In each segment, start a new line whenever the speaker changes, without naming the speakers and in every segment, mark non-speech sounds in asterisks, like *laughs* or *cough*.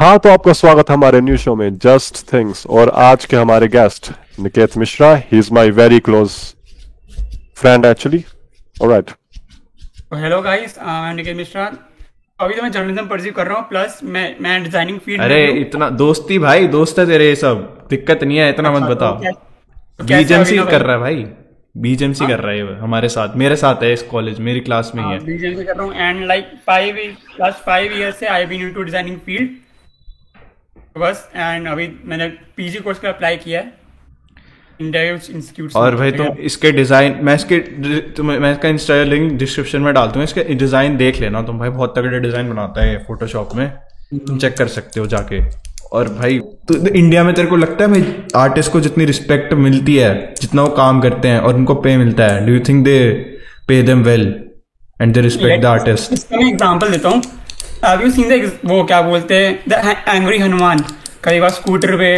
हाँ तो आपका स्वागत है हमारे न्यू शो में जस्ट थिंग्स और आज के हमारे guest Niket Mishra he is my very close friend actually alright
hello guys I am Niket Mishra अभी तो मैं जर्नलिज्म परस्यू कर रहा हूँ प्लस मैं मैं डिज़ाइनिंग फ़ील्ड
अरे इतना दोस्ती भाई दोस्त है तेरे ये सब। दिक्कत नहीं है इतना मत बताओ। बीजेमसी कर रहा है भाई। बीजेएमसी कर रहा है हमारे साथ। मेरे साथ है इस कॉलेज मेरी क्लास में ही है
बीजेएमसी कर रहा हूँ and like five last five year से I been into designing field बस एंड अभी मैंने पीजी कोर्स का अप्लाई किया है। इंस्टीट्यूट
और भाई तुम इसके डिज़ाइन मैं इसके तुम्हें मैं इसका इंस्टा लिंक डिस्क्रिप्शन में डाल दूँगा इसके डिज़ाइन देख लेना। तुम भाई बहुत तगड़े डिज़ाइन बनाता है फोटोशॉप में। तुम चेक कर सकते हो जाके। और भाई तो इंडिया में तेरे को लगता है भाई आर्टिस्ट को जितनी रिस्पेक्ट मिलती है जितना वो काम करते हैं और उनको पे मिलता है do you think they pay them well and they respect the artist
मैं एग्जांपल देता हूँ। हैव यू सीन द वो क्या बोलते हैं? द एंग्री हनुमान कई बार स्कूटर पे।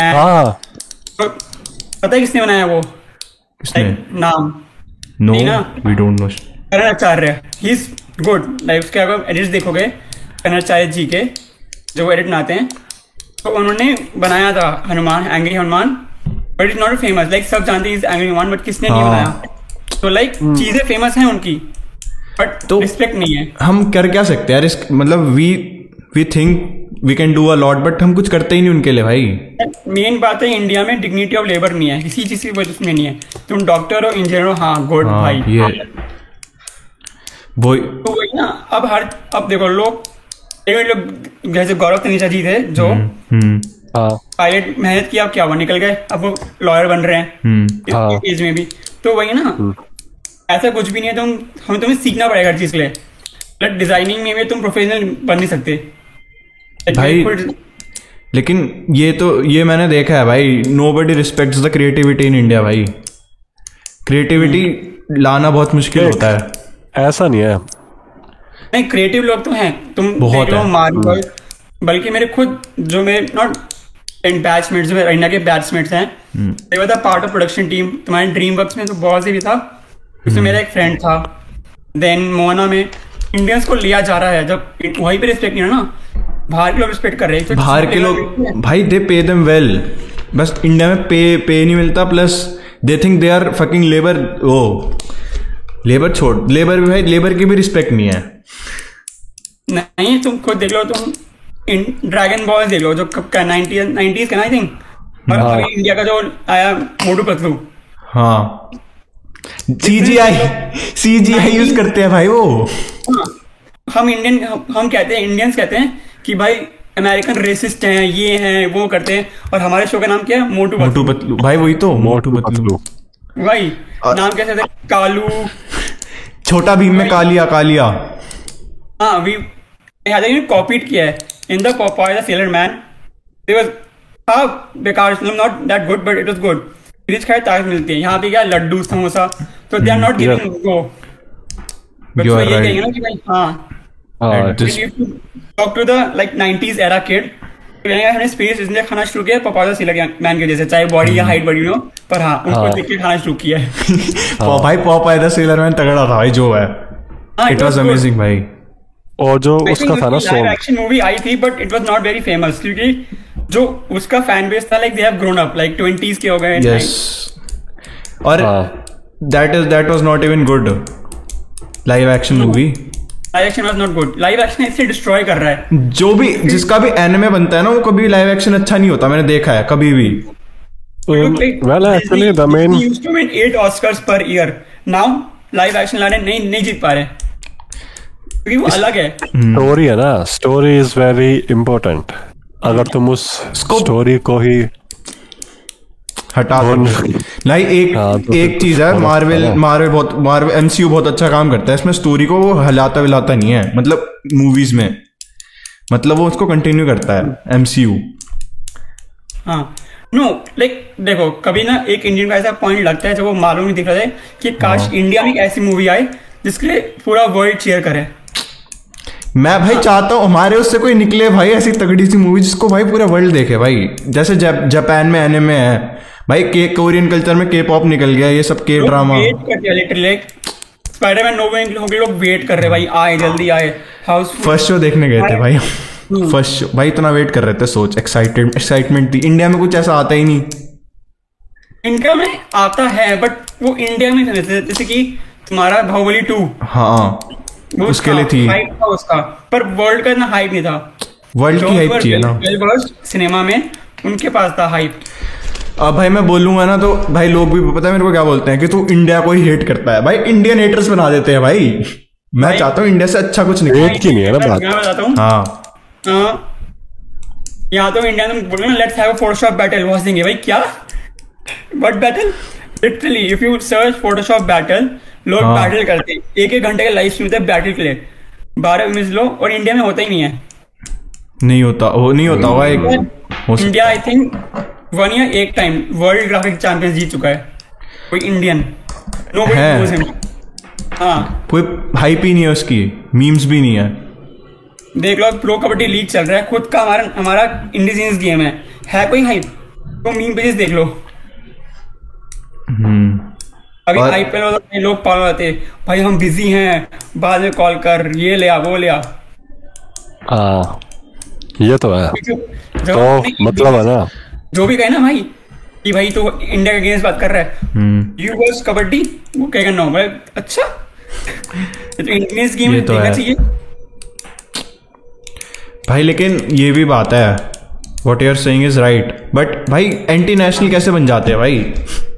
हाँ।
पता है किसने बनाया वो?
किसने?
नाम।
No we don't know
Karan Acharya. He is good like उसके अगर एडिट्स देखोगे करण आचार्य जी के जो एडिट बनाते हैं तो उन्होंने बनाया था Hanuman angry Hanuman but is not famous like सब जानते हैं एंग्री हनुमान बट किसने नहीं
हाँ।
बनाया? तो लाइक चीज़ें फ़ेमस हैं उनकी। बट
तो-
रिस्पेक्ट नहीं है।
हम कर क्या सकते हैं? यार मतलब we we think we can do a lot but हम कुछ करते ही नहीं उनके लिए भाई।
मेन बात है इंडिया में डिग्निटी ऑफ़ लेबर नहीं है। किसी चीज़ की वजह से नहीं है। तुम डॉक्टर हो इंजीनियर हो हाँ गुड
हाँ
भाई
ये। वो
तो वही ना अब हर अब देखो लोग एक लोग जैसे गौरव तनीषा जी थे जो
हम्म
हाँ।
पायलट मेहनत किया अब क्या हुआ? निकल गए। अब वो लॉयर बन रहे हैं।
हम्म
हाँ।
इस एज में भी। तो वही ना ऐसा कुछ भी नहीं है तुम हमें तुम्हें सीखना पड़ेगा हर चीज़ के लिए। बट डिज़ाइनिंग में भी तुम प्रोफेशनल बन नहीं सकते।
भाई, लेकिन ये तो ये मैंने देखा है भाई nobody respect the creativity in India भाई क्रिएटिविटी लाना बहुत मुश्किल होता है।
Hmm.
ऐसा नहीं है।
नहीं क्रिएटिव लोग तो हैं। तुम
बहुत
लो मार्वल बल्कि मेरे खुद जो मेरे नॉट इन बैचमेट्स जो इंडिया के बैचमेट्स हैं they were the part of production team तुम्हारे ड्रीम वर्क्स में तो बहुत से भी था। उसमें मेरा एक फ्रेंड था। देन मोहना में इंडियंस को लिया जा रहा है जब वहीं पे रिस्पेक्ट नहीं है ना? बाहर के लोग रिस्पेक्ट कर रहे हैं तो
बाहर के लोग भाई दे पे देम वेल बस इंडिया में पे पे नहीं मिलता plus they think they are fucking labour O labour छोड़ लेबर भी भाई लेबर की भी रिस्पेक्ट नहीं है।
नहीं तुम खुद देख लो तुम इन ड्रैगन बॉल देख लो जो कब का नाइनटी नाइनटीज का ना आई थिंक और
हाँ।
अभी इंडिया का जो आया मोटू पतलू
हाँ। सी जी आई सी जी आई यूज़ करते हैं भाई वो।
हाँ, हम इंडियन हम, हम कहते हैं इंडियंस कहते हैं कि भाई अमेरिकन रेसिस्ट हैं ये हैं वो करते हैं। और हमारे शो का नाम क्या है? मोटू
मोटू पतलू। भाई वही तो मोटू पतलू।
भाई नाम कैसे थे? कालू।
छोटा भीम में कालिया कालिया।
हाँ वी कॉपीड किया है। In the Popeye the sailor man they was हाँ बेकार not that good but it was good rich खाए ताकत मिलती है। यहाँ पे क्या लड्डू समोसा तो they are not giving go but ये. कहेंगे ना कि भाई हाँ।
हाँ
talk to the like 90s era kid हमने स्पेस इसलिए खाना शुरू किया पपाजा सिलर मैन की जैसे चाहे बॉडी या हाइट बड़ी हो पर हाँ उनको
हाँ।
देख के खाना शुरू किया है। *laughs*
भाई पॉप आया सेलर मैन तगड़ा था भाई जो है। इट वाज अमेजिंग भाई।
और जो उसका था ना
एक्शन मूवी आई थी but it was not very famous क्योंकि जो उसका फ़ैन बेस था like they have grown up like 20s के हो गए
यस और that is that was not even good live action movie
live action was not good live action इसे destroy कर रहा है।
जो भी जिसका भी एनिमे बनता है ना वो कभी लाइव एक्शन अच्छा नहीं होता मैंने देखा है कभी भी।
Well actually the men
used to win 8 Oscars per year now live action लाने नहीं नहीं जीत पा रहे। क्योंकि वो अलग है।
स्टोरी है ना। स्टोरी इज़ वेरी इंपॉर्टेंट अगर तुम उस स्टोरी को ही
हटा दो। नहीं एक
हाँ, तो
एक चीज़ है मार्वल मार्वल बहुत मार्वल एमसीयू बहुत अच्छा काम करता है। इसमें स्टोरी को वो हिलाता विलाता नहीं है। मतलब मूवीज़ में। मतलब वो उसको कंटिन्यू करता है एमसीयू
हाँ। नो लाइक देखो कभी ना एक इंडियन का ऐसा पॉइंट लगता है जब वो मालूम नहीं दिख रहा है कि काश
हाँ।
इंडिया में एक ऐसी मूवी आए जिसके लिए पूरा वर्ल्ड चेयर करे।
मैं भाई चाहता हूँ हमारे उससे कोई निकले भाई ऐसी तगड़ी सी मूवी जिसको भाई पूरा वर्ल्ड देखे भाई। जैसे जप, जापान में एनिमे है। भाई के कोरियन कल्चर में के पॉप निकल गया ये सब के ड्रामा
स्पाइडरमैन नो वे लोग वेट कर रहे भाई आए जल्दी आए। हाउस
फ़र्स्ट शो देखने गए थे भाई। फ़र्स्ट भाई इतना वेट कर रहे थे सोच एक्साइटेड एक्साइटमेंट थी। इंडिया में कुछ ऐसा आता ही नहीं।
इंडिया में आता है बट वो इंडिया में जैसे कि तुम्हारा बाहुबली टू
हाँ।
वो
उसके लिए थी।
था उसका। पर वर्ल्ड का इतना हाइप नहीं था।
वर्ल्ड की हाइप चाहिए ना?
सिनेमा में उनके पास था हाइप
अब भाई मैं बोलूँगा ना तो भाई लोग भी पता है मेरे को क्या बोलते हैं कि तू इंडिया को ही हेट करता है। भाई इंडियन हेटर्स बना देते हैं भाई। मैं चाहता हूँ इंडिया से अच्छा कुछ निकले।
की नहीं है ना बात।
मैं बताता हूँ।
हाँ।
हाँ, यहाँ तो इंडिया में बोलो ना let's have a Photoshop battle watch देंगे भाई क्या? What battle literally if you search Photoshop battle लोग
हाँ।
बैटल करते एक एक घंटे का लाइव स्ट्रीम है बैटल के लिए। बारह मिनट लो और इंडिया में होता ही नहीं है।
नहीं होता वो नहीं होता हुआ एक
India I think one year एक टाइम वर्ल्ड ग्राफिक चैंपियंस जीत चुका है। कोई इंडियन नो
है।
हाँ।
कोई हाइप ही नहीं है उसकी मीम्स भी नहीं है।
देख लो प्रो कबड्डी लीग चल रहा है। खुद का हमारा हमारा इंडिजीनियस गेम है। है कोई हाइप तो मीम पेजेस देख लो। अभी
और-
आईपीएल वाले लोग पागल होते भाई हम बिज़ी हैं बाद में कॉल कर ये ले आ वो ले आ।
हाँ ये तो है। तो मतलब है ना।
जो भी कहे ना भाई कि भाई तो इंडिया के अगेंस्ट बात कर रहा है। यू वर्स कबड्डी वो कहेगा नो भाई अच्छा? *laughs* तो इंडियंस गेम
तो
देखना चाहिए।
भाई लेकिन ये भी बात है। What you're saying is right but भाई एंटी नेशनल कैसे बन जाते हैं भाई?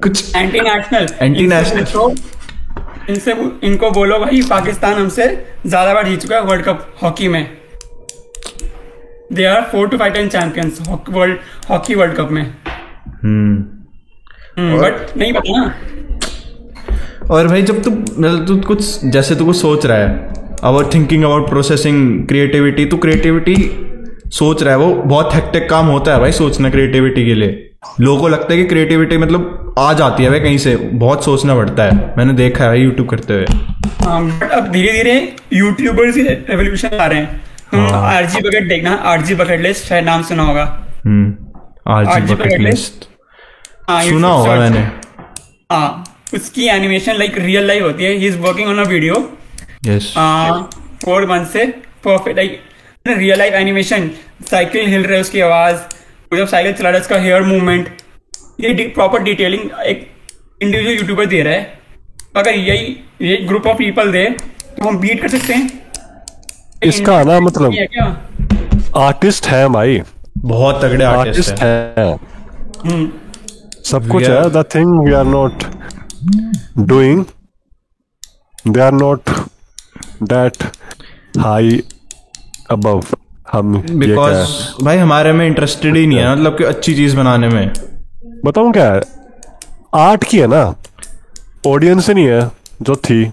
कुछ
एंटी नेशनल
Anti-national।
इनसे इनको बोलो भाई पाकिस्तान हमसे ज़्यादा बार जीत चुका है वर्ल्ड कप हॉकी में। They are four to five time champions world hockey world cup में।
हम्म।
बट नहीं पता ना।
और भाई जब तू मतलब तू कुछ जैसे तू कुछ सोच रहा है about thinking about processing creativity तो क्रिएटिविटी सोच रहा है वो बहुत हेक्टिक काम होता है भाई सोचना क्रिएटिविटी के लिए। लोगों को लगता है कि क्रिएटिविटी मतलब आ जाती है भाई कहीं से बहुत सोचना पड़ता है। मैंने देखा है भाई यूट्यूब करते हुए।
बट अब धीरे धीरे यूट्यूबर्स ही रेवोल्यूशन आ रहे हैं। तुम आरजी बकेट देखना आरजी बकेट लिस्ट शायद नाम सुना होगा।
हम्म आज बकेट लिस्ट
हाँ,
सुना होगा मैंने।
हाँ उसकी एनिमेशन लाइक रियल लाइफ होती है। He is working on a video
yes
four month से perfect like real life animation cycle हिल रहा है उसकी आवाज़ जब साइकिल चला रहा है उसका हेयर मूवमेंट ये प्रॉपर डिटेलिंग एक इंडिविजुअल यूट्यूबर दे रहा है। अगर यही ये ग्रुप ऑफ़ पीपल दे तो हम बीट कर सकते हैं।
इसका ना मतलब
है क्या?
आर्टिस्ट है भाई।
बहुत तगड़े आर्टिस्ट
आर्टिस्ट
है।
है। सब कुछ है। The thing we are not doing they are not that high above हम
बिकॉज़ भाई हमारे में इंटरेस्टेड ही नहीं है मतलब कि अच्छी चीज़ बनाने में।
बताऊँ क्या है? आर्ट की है ना? ऑडियंस ही नहीं है जो थी।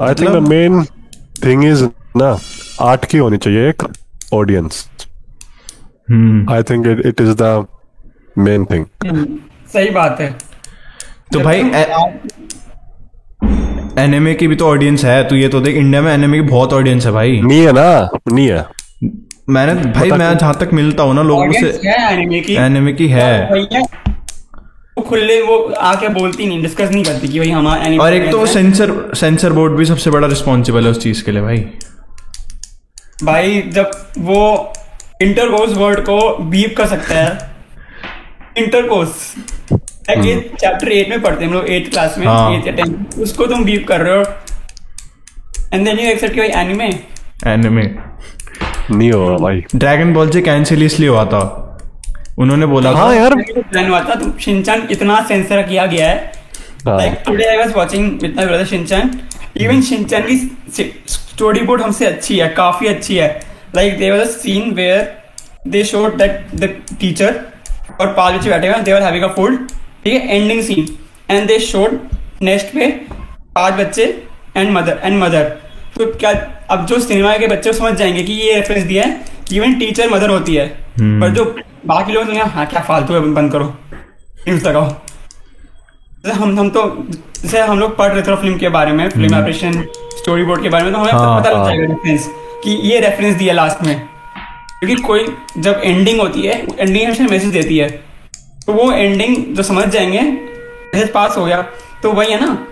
I think the main thing is ना आर्ट की होनी चाहिए एक audience I think it is the main thing
सही बात है।
तो भाई एनिमे की भी तो ऑडियंस है तू ये तो देख इंडिया में एनिमे की बहुत ऑडियंस है भाई।
नहीं है ना? नहीं है।
मैंने भाई मैं जहाँ तक मिलता हूँ ना लोगों से
है एनिमे की।
है।
वो खुले वो आके बोलती नहीं डिस्कस नहीं करती कि भाई हमारा
और एक तो सेंसर सेंसर बोर्ड भी सबसे बड़ा रिस्पॉन्सिबल है उस चीज़ के लिए भाई।
भाई जब वो इंटरकोर्स वर्ड को बीप कर सकता है। इंटरकोर्स चैप्टर एट में पढ़ते हैं हम लोग एट क्लास में
हाँ।
एट या टेंथ उसको तुम बीप कर रहे हो। एंड देन यू एक्सेप्ट कि भाई एनिमे
एनिमे
नहीं होगा भाई।
ड्रैगन बॉल से कैंसिल इसलिए हुआ था। उन्होंने बोला था।
हाँ यार।
प्लान हुआ था तुम शिनचान इतना सेंसर किया गया है। Like today I was watching with my brother Shinchan even Shinchan की स्टोरी बोर्ड हमसे अच्छी है काफ़ी अच्छी है। Like there was a scene where they showed that the teacher और बच्चे बैठे हुए दे वर हैविंग अ फ़ूड ठीक है ending scene and they showed next पे पाँच बच्चे एंड मदर एंड मदर तो क्या अब जो सिनेमा के बच्चे समझ जाएँगे कि ये रेफरेंस दिया है इवन टीचर मदर होती है। hmm. पर जो बाकी लोग तो हाँ क्या फालतू है बंद करो। न्यूज़ लगाओ। जैसे हम हम तो जैसे हम लोग पढ़ रहे थे फ़िल्म के बारे में फ़िल्म ऑपरेशन स्टोरी बोर्ड के बारे में तो हमें
हाँ,
पता लग
हाँ।
जाएगा रेफरेंस कि ये रेफरेंस दिया लास्ट में। क्योंकि कोई जब एंडिंग होती है एंडिंग हमेशा मैसेज देती है। तो वो एंडिंग जो समझ जाएँगे मैसेज पास हो गया। तो वही है ना?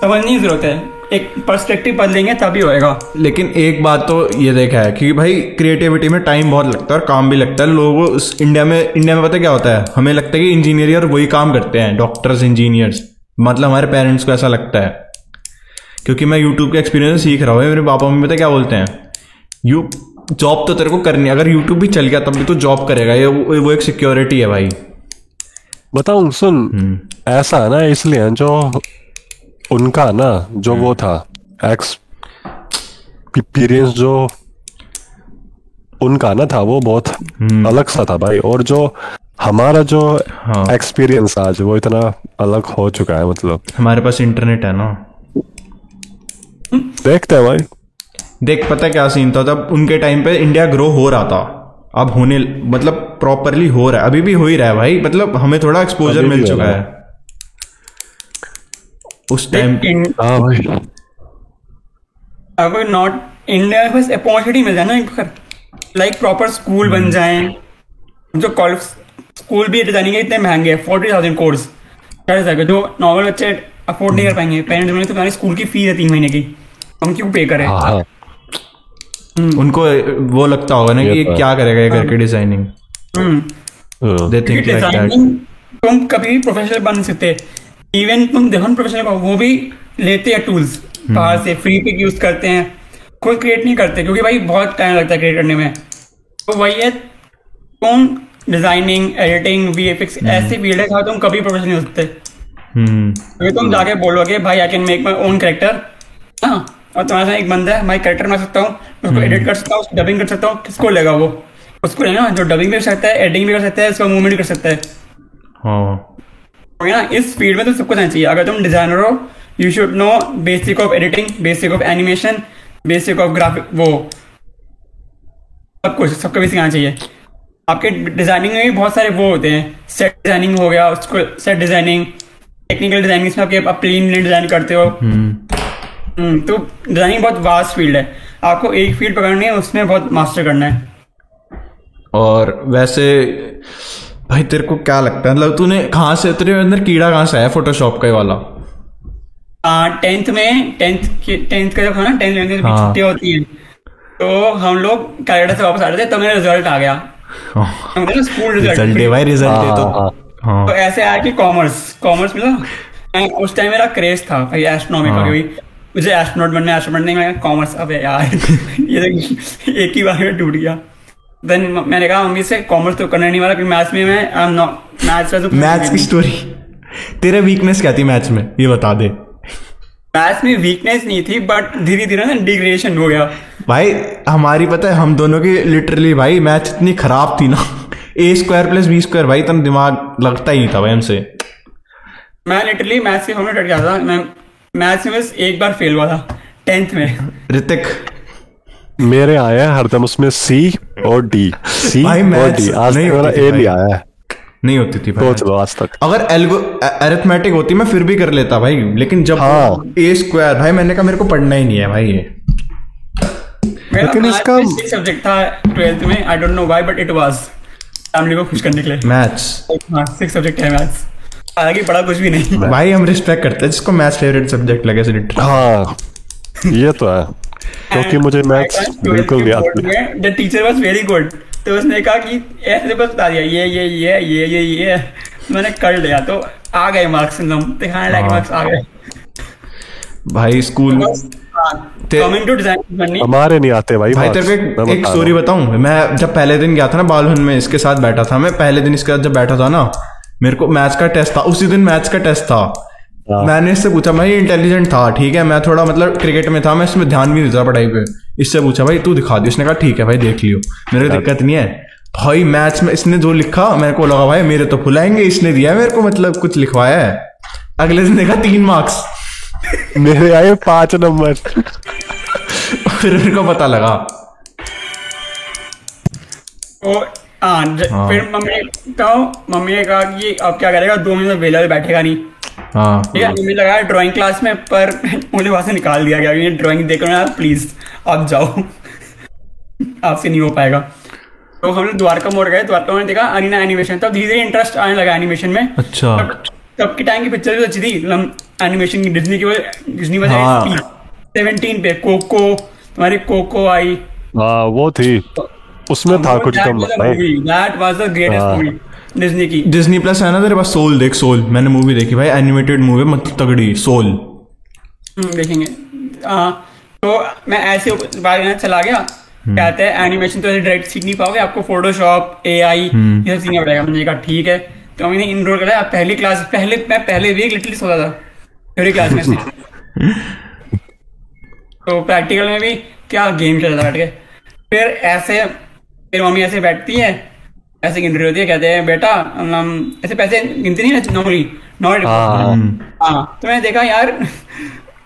समझने की ज़रूरत है। एक पर्सपेक्टिव बदलेंगे, तभी होएगा।
लेकिन एक बात तो ये देखा है कि भाई क्रिएटिविटी में टाइम बहुत लगता है और काम भी लगता है। लोगों इंडिया में इंडिया में पता क्या होता है? हमें लगता है कि इंजीनियर वही काम करते हैं डॉक्टर्स इंजीनियर्स मतलब हमारे पेरेंट्स को ऐसा लगता है। क्योंकि मैं यूट्यूब का एक्सपीरियंस सीख रहा हूँ। मेरे पापा, मम्मी पता क्या बोलते हैं? यू जॉब तो तेरे को करनी है। अगर यूट्यूब भी चल गया, तब भी तो जॉब करेगा। ये, वो एक सिक्योरिटी है भाई।
बताऊँ सुन। ऐसा है ना इसलिए जो उनका ना जो वो था एक्सपीरियंस जो उनका ना था वो बहुत अलग सा था भाई। और जो हमारा जो एक्सपीरियंस हाँ। आज वो इतना अलग हो चुका है मतलब।
हमारे पास इंटरनेट है ना।
देखते हैं भाई।
देख पता क्या सीन था? तब उनके टाइम पे इंडिया ग्रो हो रहा था। अब होने मतलब प्रॉपरली हो रहा है। अभी भी हो ही रहा है भाई। मतलब हमें थोड़ा एक्सपोजर मिल चुका है। उस टाइम
हाँ
अगर नॉट इंडिया में बस अपॉर्चुनिटी मिल जाए ना एक बार लाइक प्रॉपर स्कूल बन जाए जो कॉलेज स्कूल भी डिज़ाइनिंग के इतने महँगे हैं फोर्टी थाउज़ेंड कोर्स कर सके जो नॉर्मल बच्चे अफोर्ड नहीं कर पाएँगे पेरेंट्स बोलेंगे तो स्कूल की फ़ीस है तीन महीने की। हम क्यों पे करें?
हाँ।
उनको वो लगता होगा ना कि
ये तो।
क्या करेगा ये करके designing. They think like that
तुम कभी भी प्रोफेशनल बन सकते। इवन तुम देखो प्रोफेशनल वो भी लेते हैं टूल्स बाहर से फ्री पिक यूज़ करते हैं। खुद क्रिएट नहीं करते क्योंकि भाई बहुत टाइम लगता है क्रिएट करने में। तो वही है तुम डिज़ाइनिंग एडिटिंग वी ऐसी फ़ील्ड है जहाँ तुम कभी प्रोफेशनल नहीं हो सकते।
हम्म
क्योंकि तुम जाके बोलोगे भाई I can make my own character हाँ। और तुम्हारे साथ एक बंदा है मैं करेक्टर बना सकता हूँ उसको एडिट कर सकता हूँ डबिंग कर सकता हूँ किसको लेगा वो? उसको लेना जो डबिंग भी कर सकता है एडिटिंग भी कर सकता है उसका मूवमेंट कर सकता है।
हाँ।
ना इस फ़ील्ड में तो सब कुछ आना चाहिए। अगर तुम डिज़ाइनर हो you should know basic of editing basic of animation basic of graphic वो। सब कुछ सबका बेसिक आना चाहिए। आपके डिज़ाइनिंग में भी बहुत सारे वो होते हैं। सेट डिज़ाइनिंग हो गया उसको सेट डिज़ाइनिंग टेक्निकल डिज़ाइनिंग इसमें आपके आप प्लेन डिज़ाइन करते हो। हम्म, तो डिज़ाइनिंग बहुत वास्ट फ़ील्ड है। आपको एक फ़ील्ड पकड़नी है उसमें बहुत मास्टर करना है।
और वैसे भाई तेरे को क्या लगता है? मतलब तूने कहाँ से तेरे अंदर कीड़ा कहाँ से आया फोटोशॉप का ये वाला?
टेंथ में टेंथ टेंथ का जब था ना टेंथ में
हाँ।
छुट्टियाँ होती हैं। तो हम लोग कनाडा से वापस आ रहे थे तब मेरा रिज़ल्ट आ गया। ना स्कूल
रिज़ल्ट
रिज़ल्ट
भाई रिज़ल्ट
हाँ
है
हाँ
तो।
हाँ
हाँ।
तो ऐसे आया कि कॉमर्स कॉमर्स मिला। उस टाइम मेरा क्रेज था भाई एस्ट्रोनॉमी का
हाँ।
मुझे एस्ट्रोनॉट बनना है एस्ट्रोनॉट नहीं मैं कॉमर्स अबे यार। *laughs* ये एक ही बार में टूट गया। देन मैंने कहा मम्मी से कॉमर्स तो करना नहीं वाला क्योंकि मैथ्स में मैं आई एम नॉट मैथ्स का तो
मैथ्स की स्टोरी तेरा वीकनेस क्या थी मैथ्स में? ये बता दे।
मैथ्स में वीकनेस नहीं थी बट धीरे धीरे ना डिग्रेडेशन हो गया।
भाई हमारी पता है हम दोनों की लिटरली भाई मैथ इतनी खराब थी ना। A square plus B square भाई तन दिमाग लगता ही नहीं था भाई हमसे।
मैं लिटरली मैथ्स से हमने डट गया था। मैं मैथ्स में बस एक बार फेल हुआ था टेंथ में।
ऋतिक
मेरे आया है हरदम उसमें सी और डी सी और डी आज
नहीं
तक मेरा
होती
ए। नहीं आया है।
नहीं होती थी भाई।
सोच लो आज तक।
अगर एल्गो अरिथमेटिक होती मैं फिर भी कर लेता भाई। लेकिन जब
हाँ।
ए स्क्वायर भाई मैंने कहा मेरे को पढ़ना ही नहीं है भाई ये।
मेरा
लेकिन इसका-
सब्जेक्ट था ट्वेल्थ में। I don't know why but it was family को खुश करने के लिए।
मैथ्स
सिक्स सब्जेक्ट है मैथ्स। हालाँकि पढ़ा कुछ भी नहीं। *laughs*
भाई हम रिस्पेक्ट करते हैं जिसको मैथ्स फेवरेट सब्जेक्ट लगे से
हाँ ये तो है क्योंकि मुझे मैथ्स बिल्कुल याद नहीं।
The teacher was very good तो उसने कहा कि ऐसे बस बता दिया ये ये ये ये ये ये। मैंने कर लिया तो आ गए मार्क्स एकदम दिखाने लायक
हाँ।
मार्क्स आ गए।
भाई स्कूल ते-
कमिंग टू डिज़ाइन करनी
हमारे नहीं आते भाई
भाई तेरे को एक, एक स्टोरी बताऊँ? मैं जब पहले दिन गया था ना बालहन में इसके साथ बैठा था मैं पहले दिन इसके साथ जब बैठा था ना मेरे को मैथ्स का टेस्ट था। उसी दिन मैथ्स का टेस्ट था।
हाँ।
मैंने इससे पूछा भाई इंटेलिजेंट था ठीक है? मैं थोड़ा मतलब क्रिकेट में था मैं इसमें ध्यान भी नहीं देता पढ़ाई पे। इससे पूछा भाई तू दिखा दी उसने कहा ठीक है भाई देख लियो। मेरे को दिक्कत नहीं है। भाई मैथ्स में इसने जो लिखा मेरे को लगा भाई मेरे तो फुलाएँगे इसने दिया मेरे को मतलब कुछ लिखवाया है। अगले दिन देखा तीन मार्क्स
मेरे आए पाँच नंबर।
फिर मेरे को पता लगा।
हाँ
हाँ।
फिर मम्मी ने कहा मम्मी ने कहा कि अब क्या करेगा? दो महीने वेला बैठेगा नहीं।
हाँ।
ठीक है मम्मी लगाया ड्राइंग क्लास में पर *laughs* मुझे वहाँ से निकाल दिया गया ये ड्राइंग देखो ना प्लीज़ आप जाओ। *laughs* आपसे नहीं हो पाएगा। तो हम लोग द्वारका मोड़ गए द्वारका मोड़ देखा अरीना एनिमेशन तब धीरे धीरे इंटरेस्ट आने लगा एनिमेशन में।
अच्छा।
तब की टाइम की पिक्चर भी अच्छी थी एनिमेशन की डिज्नी की डिज्नी वजह सेवनटीन पे कोको तुम्हारी कोको आई।
हाँ वो थी। उसमें था कुछ कम
that was the greatest. Movie Disney की.
डिज्नी प्लस है ना तेरे पास? सोल देख सोल मैंने मूवी देखी भाई एनिमेटेड मूवी मतलब तगड़ी सोल
हम्म, देखेंगे। आ, तो मैं ऐसे बारे में चला गया।
हम्म।
कहते हैं एनिमेशन तो डायरेक्ट सीख नहीं पाओगे। आपको फोटोशॉप ए आई। ये सब सीखना पड़ेगा। मैंने कहा ठीक है। तो मैंने इनरोल करा। पहली क्लास पहले मैं पहले वीक लिटरली सोता था। पहली क्लास में *laughs* तो प्रैक्टिकल में भी क्या गेम चल रहा था बैठ के। फिर ऐसे मेरी मम्मी ऐसे बैठती है ऐसे गिन रही होती है कहते हैं बेटा हम ऐसे पैसे गिनती नहीं ना नॉर्मली नॉट
हाँ।
हाँ। तो मैंने देखा यार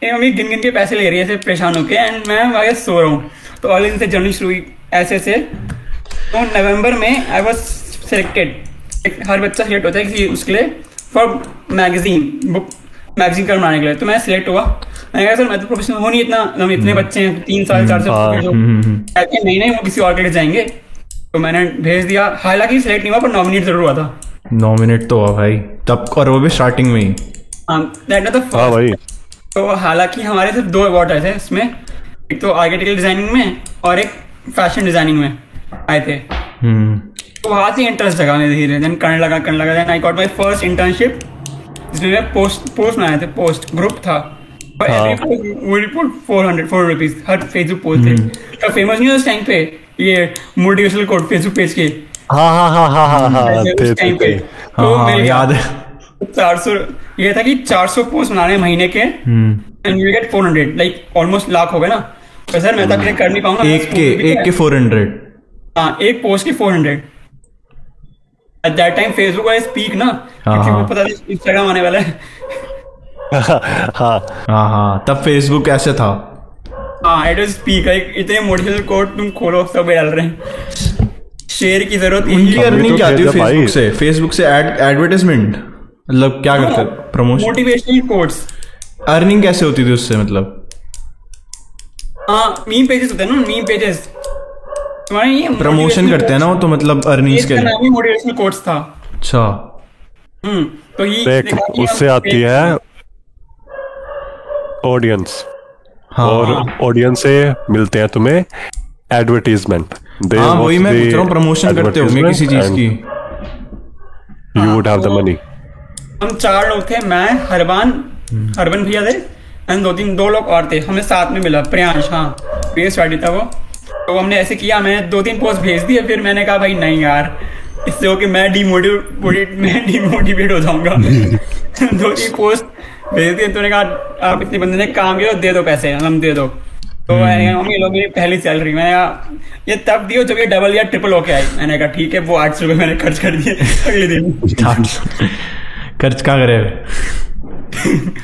ये मम्मी गिन गिन के पैसे ले रही है ऐसे परेशान होके एंड मैं आगे सो रहा हूँ। तो अगले दिन से जर्नी शुरू हुई ऐसे से तो नवंबर में आई वॉज़ सिलेक्टेड हर बच्चा सिलेक्ट होता है किसी उसके लिए फॉर मैगजीन बुक मैगजीन का बनाने के लिए। तो मैं सिलेक्ट हुआ। मैंने कहा सर मैं तो प्रोफेशनल हो नहीं इतना हम इतने बच्चे हैं तीन साल चार
हाँ,
साल नहीं नहीं वो किसी और के लिए जाएँगे। तो मैंने भेज दिया। हालाँकि सिलेक्ट नहीं हुआ पर नॉमिनेट ज़रूर हुआ था।
नॉमिनेट तो हुआ भाई। तब और वो भी स्टार्टिंग में ही।
दैट द
हाँ भाई।
तो हालाँकि हमारे सिर्फ़ दो अवार्ड आए थे इसमें। एक तो आर्किटेक्चर डिज़ाइनिंग में और एक फ़ैशन डिज़ाइनिंग में आए थे।
हम्म।
तो वहाँ से इंटरेस्ट जगा मैं धीरे। देन करने लगा करने लगा। Then I got my first internship जिसमें मैं पोस्ट पोस्ट बनाए थे। पोस्ट ग्रुप था।
हाँ।
report 400 400 रुपीस हर फेसबुक पोस्ट थे। तो फ़ेमस नहीं उस टाइम पे। ये मोटिवेशनल कोड फेसबुक पेज के।
हाँ हाँ हाँ हाँ हाँ हाँ थे थे थे
तो
हाँ, याद है।
चार सौ ये था कि 400 पोस्ट बनाने महीने के end you get 400 like almost lakh हो गए ना। तो सर मैं तो कर नहीं पाऊँगा
एक के एक के फोर हंड्रेड
हाँ एक पोस्ट की 400 at that time Facebook peak ना क्योंकि
हाँ।
वो पता था इंस्टाग्राम आने वाला है। *laughs*
हाँ
हाँ हाँ तब फेसबुक ऐसे था?
हाँ इट लाइक इतने मोटिवेशनल कोड तुम खोलो सब डाल रहे हैं। शेयर की ज़रूरत
उनकी
नहीं
अर्निंग क्या आती है फेसबुक से? फेसबुक से एड एडवर्टाइजमेंट मतलब क्या करते प्रमोशन
मोटिवेशनल कोड्स
अर्निंग कैसे होती थी उससे मतलब?
हाँ मीम पेजेस होते हैं ना मीम पेजेस तुम्हारे ये
प्रमोशन करते हैं ना वो तो मतलब अर्निंग्स के लिए।
मोटिवेशनल कोड्स था।
अच्छा।
हम्म तो ये
उससे आती है ऑडियंस
हाँ
और ऑडियंस से मिलते हैं तुम्हें एडवर्टीजमेंट
हाँ वही मैं पूछ रहा हूँ प्रमोशन करते होंगे किसी चीज़ की?
You would have the money
हम चार लोग थे मैं हरबान हरबन भैया थे एंड दो तीन दो लोग और थे हमें साथ में मिला प्रियांश हाँ प्रियांश वाडी था वो। तो हमने ऐसे किया मैं दो तीन पोस्ट भेज दिए फिर मैंने कहा भाई नहीं यार इससे हो कि मैं डिमोटिवेट *laughs* मैं डिमोटिवेट हो जाऊँगा। *laughs* दो तीन पोस्ट भेज दिए तो उन्होंने कहा आप इतने बंदे ने काम किया दे दो पैसे हम दे दो। तो मैंने कहा मम्मी लोग मेरी पहली सैलरी मैंने कहा ये तब दियो जब ये डबल या ट्रिपल होके आई। मैंने कहा ठीक है वो आठ सौ रुपये मैंने खर्च कर दिए अगले दिन। *laughs*
खर्च कहाँ करे?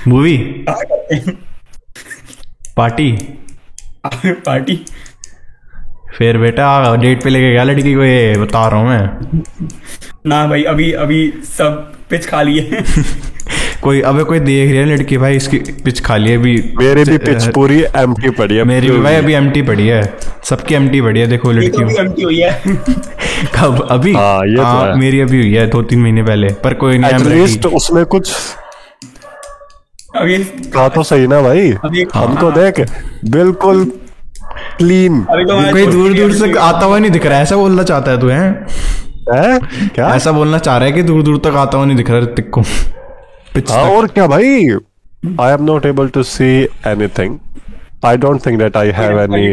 मूवी? पार्टी?
पार्टी?
फिर बेटा डेट पे लेके गया लड़की को ये बता रहा हूँ मैं।
ना भाई अभी अभी सब पिच खा लिए। *laughs*
कोई अबे कोई देख रही है लड़की भाई इसकी पिच खाली है अभी
मेरे भी पिच पूरी एम्प्टी पड़ी है
मेरी भी भाई अभी एम्प्टी पड़ी है सबकी एम्प्टी पड़ी है देखो
लड़की तो भी empty हुई है। *laughs*
कब? अभी?
हाँ, ये तो
मेरी अभी हुई है दो तीन महीने पहले पर कोई नहीं
एटलीस्ट उसमें कुछ
अभी
कहा तो सही ना भाई। हमको देख बिल्कुल क्लीन
तो
कोई दूर दूर से आता हुआ नहीं दिख रहा है ऐसा बोलना चाहता है तू है?
है? क्या?
ऐसा बोलना चाह रहा है कि दूर दूर तक आता हुआ नहीं दिख रहा ऋतिक को।
हाँ और क्या भाई? I am not able to see anything I don't think that I have any.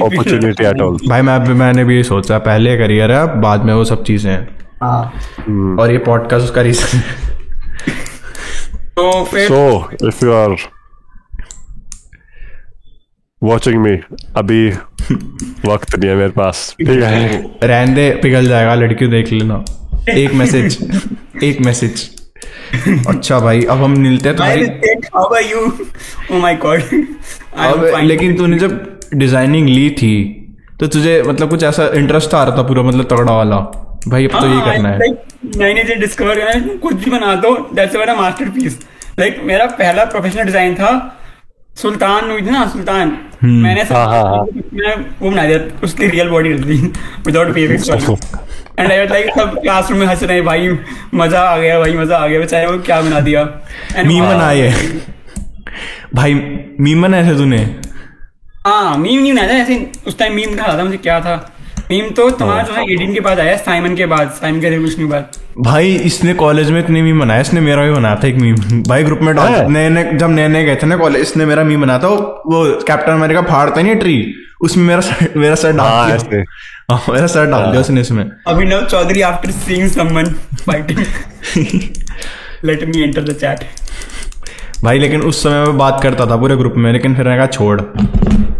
Opportunity at all
भाई मैं मैंने भी सोचा पहले करियर है बाद में वो सब चीज़ें हैं।
हाँ।
और ये पॉडकास्ट उसका रीजन
तो फिर
so if you are watching me अभी वक्त नहीं है मेरे पास। ठीक है?
रहने दे पिघल जाएगा लड़की देख लेना। *laughs* एक मैसेज एक मैसेज अच्छा भाई अब हम मिलते हैं तुम्हारी?
Oh my
अब लेकिन तूने जब डिज़ाइनिंग ली थी तो तुझे मतलब कुछ ऐसा इंटरेस्ट आ रहा था पूरा मतलब तगड़ा वाला? भाई अब तो ये
हाँ,
करना है।
like, मैंने जो डिस्कवर किया ना कुछ भी बना दो दैट्स मेरा मास्टरपीस लाइक मेरा पहला प्रोफेशनल डिज़ाइन था सुल्तान हुई थी ना सुल्तान। मैंने सब
हाँ, हाँ, हाँ।
मैं वो बना दिया उसकी real body without PFX and I like सब क्लासरूम में हंस रहे हैं भाई मज़ा आ गया भाई मज़ा आ गया बेचारे वो क्या बना दिया? And
मीम बनाए। भाई मीम बनाए थे तूने?
हाँ मीम नहीं बनाया था ऐसे उस टाइम मीम कहा था मुझे क्या था। मीम तो तुम्हारा जो है एडिन के बाद आया साइमन के बाद साइमन के रेवोल्यूशन के बाद
भाई इसने कॉलेज में इतने मीम बनाया इसने मेरा भी बनाया था एक मीम। भाई ग्रुप में डाल नए नए जब नए नए गए थे ना कॉलेज इसने मेरा मीम बनाया था वो- कैप्टन अमेरिका फाड़ता नहीं ट्री उसमें मेरा मेरा सर डाल
हाँ
हाँ, मेरा सर डाल दिया उसने इसमें।
Abhinav Chaudhary after seeing someone fighting let me enter the chat
भाई लेकिन उस समय मैं बात करता था पूरे ग्रुप में लेकिन फिर मैंने कहा छोड़।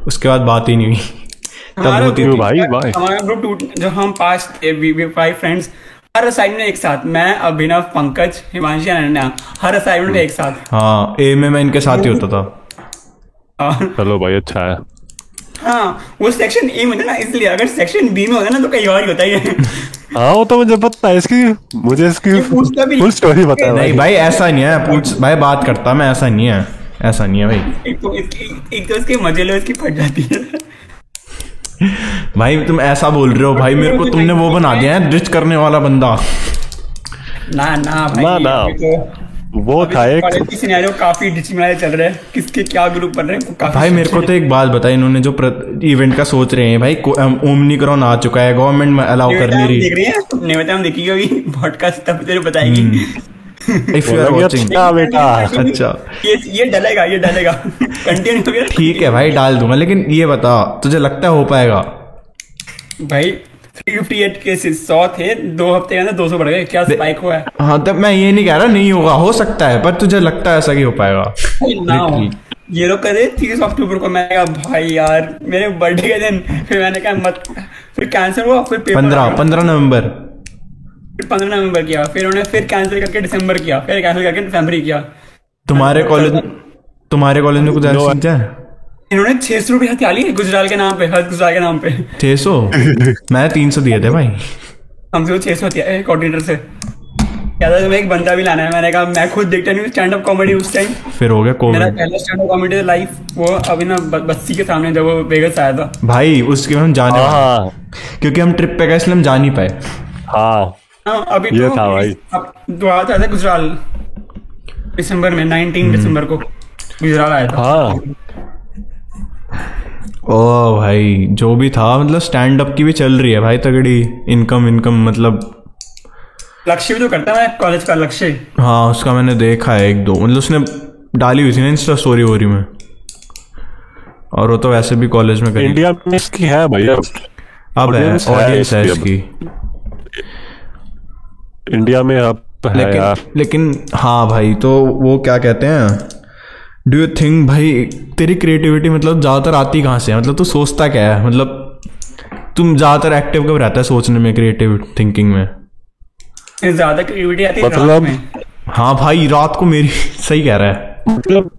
उसके बाद बात ही नहीं हुई। तब
हमारा
होती
क्यों
group-
भाई,
हमारा ग्रुप टूट जो हम पाँच थे वी फाइव फ्रेंड्स हर असाइनमेंट एक साथ। मैं अभिनव पंकज हिमांशी अनन्या हर असाइनमेंट एक साथ।
हाँ ए में मैं इनके साथ ही होता था।
चलो भाई अच्छा है।
हाँ वो सेक्शन ए में था ना इसलिए अगर सेक्शन बी में होता ना तो कहीं और ही होता है
हाँ वो तो मुझे पता है इसकी मुझे इसकी
पूछता भी
फुल स्टोरी पता है
नहीं
भाई।
भाई ऐसा नहीं है पूछ भाई बात करता मैं ऐसा नहीं है ऐसा नहीं है भाई।
एक तो इसकी एक तो इसके मज़े लो इसकी फट जाती है।
भाई तुम ऐसा बोल रहे हो भाई मेरे को तुमने वो बना दिया है रिच करने वाला बंदा।
ना ना भाई
ना, ना। वो था एक
काफ़ी चल रहे हैं। किसके क्या ग्रुप बन रहे हैं
भाई मेरे को तो एक बात बताई इन्होंने जो इवेंट का सोच रहे हैं। भाई ओमनी क्रॉन आ चुका है गवर्नमेंट में अलाउ कर नहीं रही।
है? हम देखिए अभी पॉडकास्ट तब तेरे बताएगी।
इफ़ यू आर वाचिंग
बेटा।
अच्छा।
ये ये डलेगा ये डलेगा। गया
ठीक है भाई डाल दूँगा लेकिन ये बता तुझे लगता है हो पाएगा?
भाई 358 केसेस 100 थे दो हफ़्ते के अंदर 200 बढ़ गए क्या स्पाइक हुआ है?
हाँ तब मैं ये नहीं कह रहा नहीं होगा हो सकता है पर तुझे लगता है ऐसा कि हो पाएगा।
ना हो। ये लोग करे तीस अक्टूबर को मैंने कहा भाई यार मेरे बर्थडे के दिन फिर मैंने कहा मत फिर कैंसिल हुआ फिर
पंद्रह पंद्रह नवंबर।
फिर पंद्रह नवंबर किया फिर उन्होंने फिर कैंसिल करके दिसंबर किया फिर कैंसिल करके फरवरी किया।
तुम्हारे कॉलेज तुम्हारे कॉलेज में कुछ ऐसा है?
इन्होंने छह सौ रुपये हथियाली गुजराल के नाम पे हर गुजराल के नाम पे।
छह सौ? मैं तीन सौ दिए थे भाई।
हमसे वो छह सौ कोऑर्डिनेटर से। कहता तुम्हें एक बंदा भी लाना है मैंने कहा मैं खुद देखता नहीं स्टैंड अप कॉमेडी उस टाइम
फिर हो गया
मेरा पहला स्टैंड अप कॉमेडी लाइफ वो अभी ना बस्ती के सामने जब वो वेगस आया था।
भाई उसके हम जाने वाले
हाँ
क्योंकि हम ट्रिप पे गए इसलिए हम जा नहीं पाए।
हाँ।
हाँ अभी
ये
तो
था भाई।
अब दुआ था गुजराल। दिसंबर में 19 दिसंबर को गुजराल आया था।
हाँ।
ओ भाई जो भी था मतलब स्टैंड अप की भी चल रही है भाई तगड़ी इनकम इनकम मतलब।
लक्ष्य भी तो करता है कॉलेज का लक्ष्य।
हाँ उसका मैंने देखा है एक दो मतलब उसने डाली हुई थी ना इंस्टा स्टोरी वोरी में। और वो तो वैसे भी कॉलेज में करी।
इंडिया में इसकी है भैया।
अब है ऑडियंस है
इसकी।
इसकी।
इंडिया में अब
लेकिन लेकिन हाँ भाई तो वो क्या कहते हैं? डू यू थिंक भाई तेरी क्रिएटिविटी मतलब ज़्यादातर आती कहाँ से है? मतलब तू सोचता क्या है? मतलब तुम ज़्यादातर एक्टिव कब रहता है सोचने में क्रिएटिव थिंकिंग में?
ज़्यादा क्रिएटिविटी आती है
मतलब-
में।
हाँ भाई रात को मेरी *laughs* सही कह रहा है।
मतलब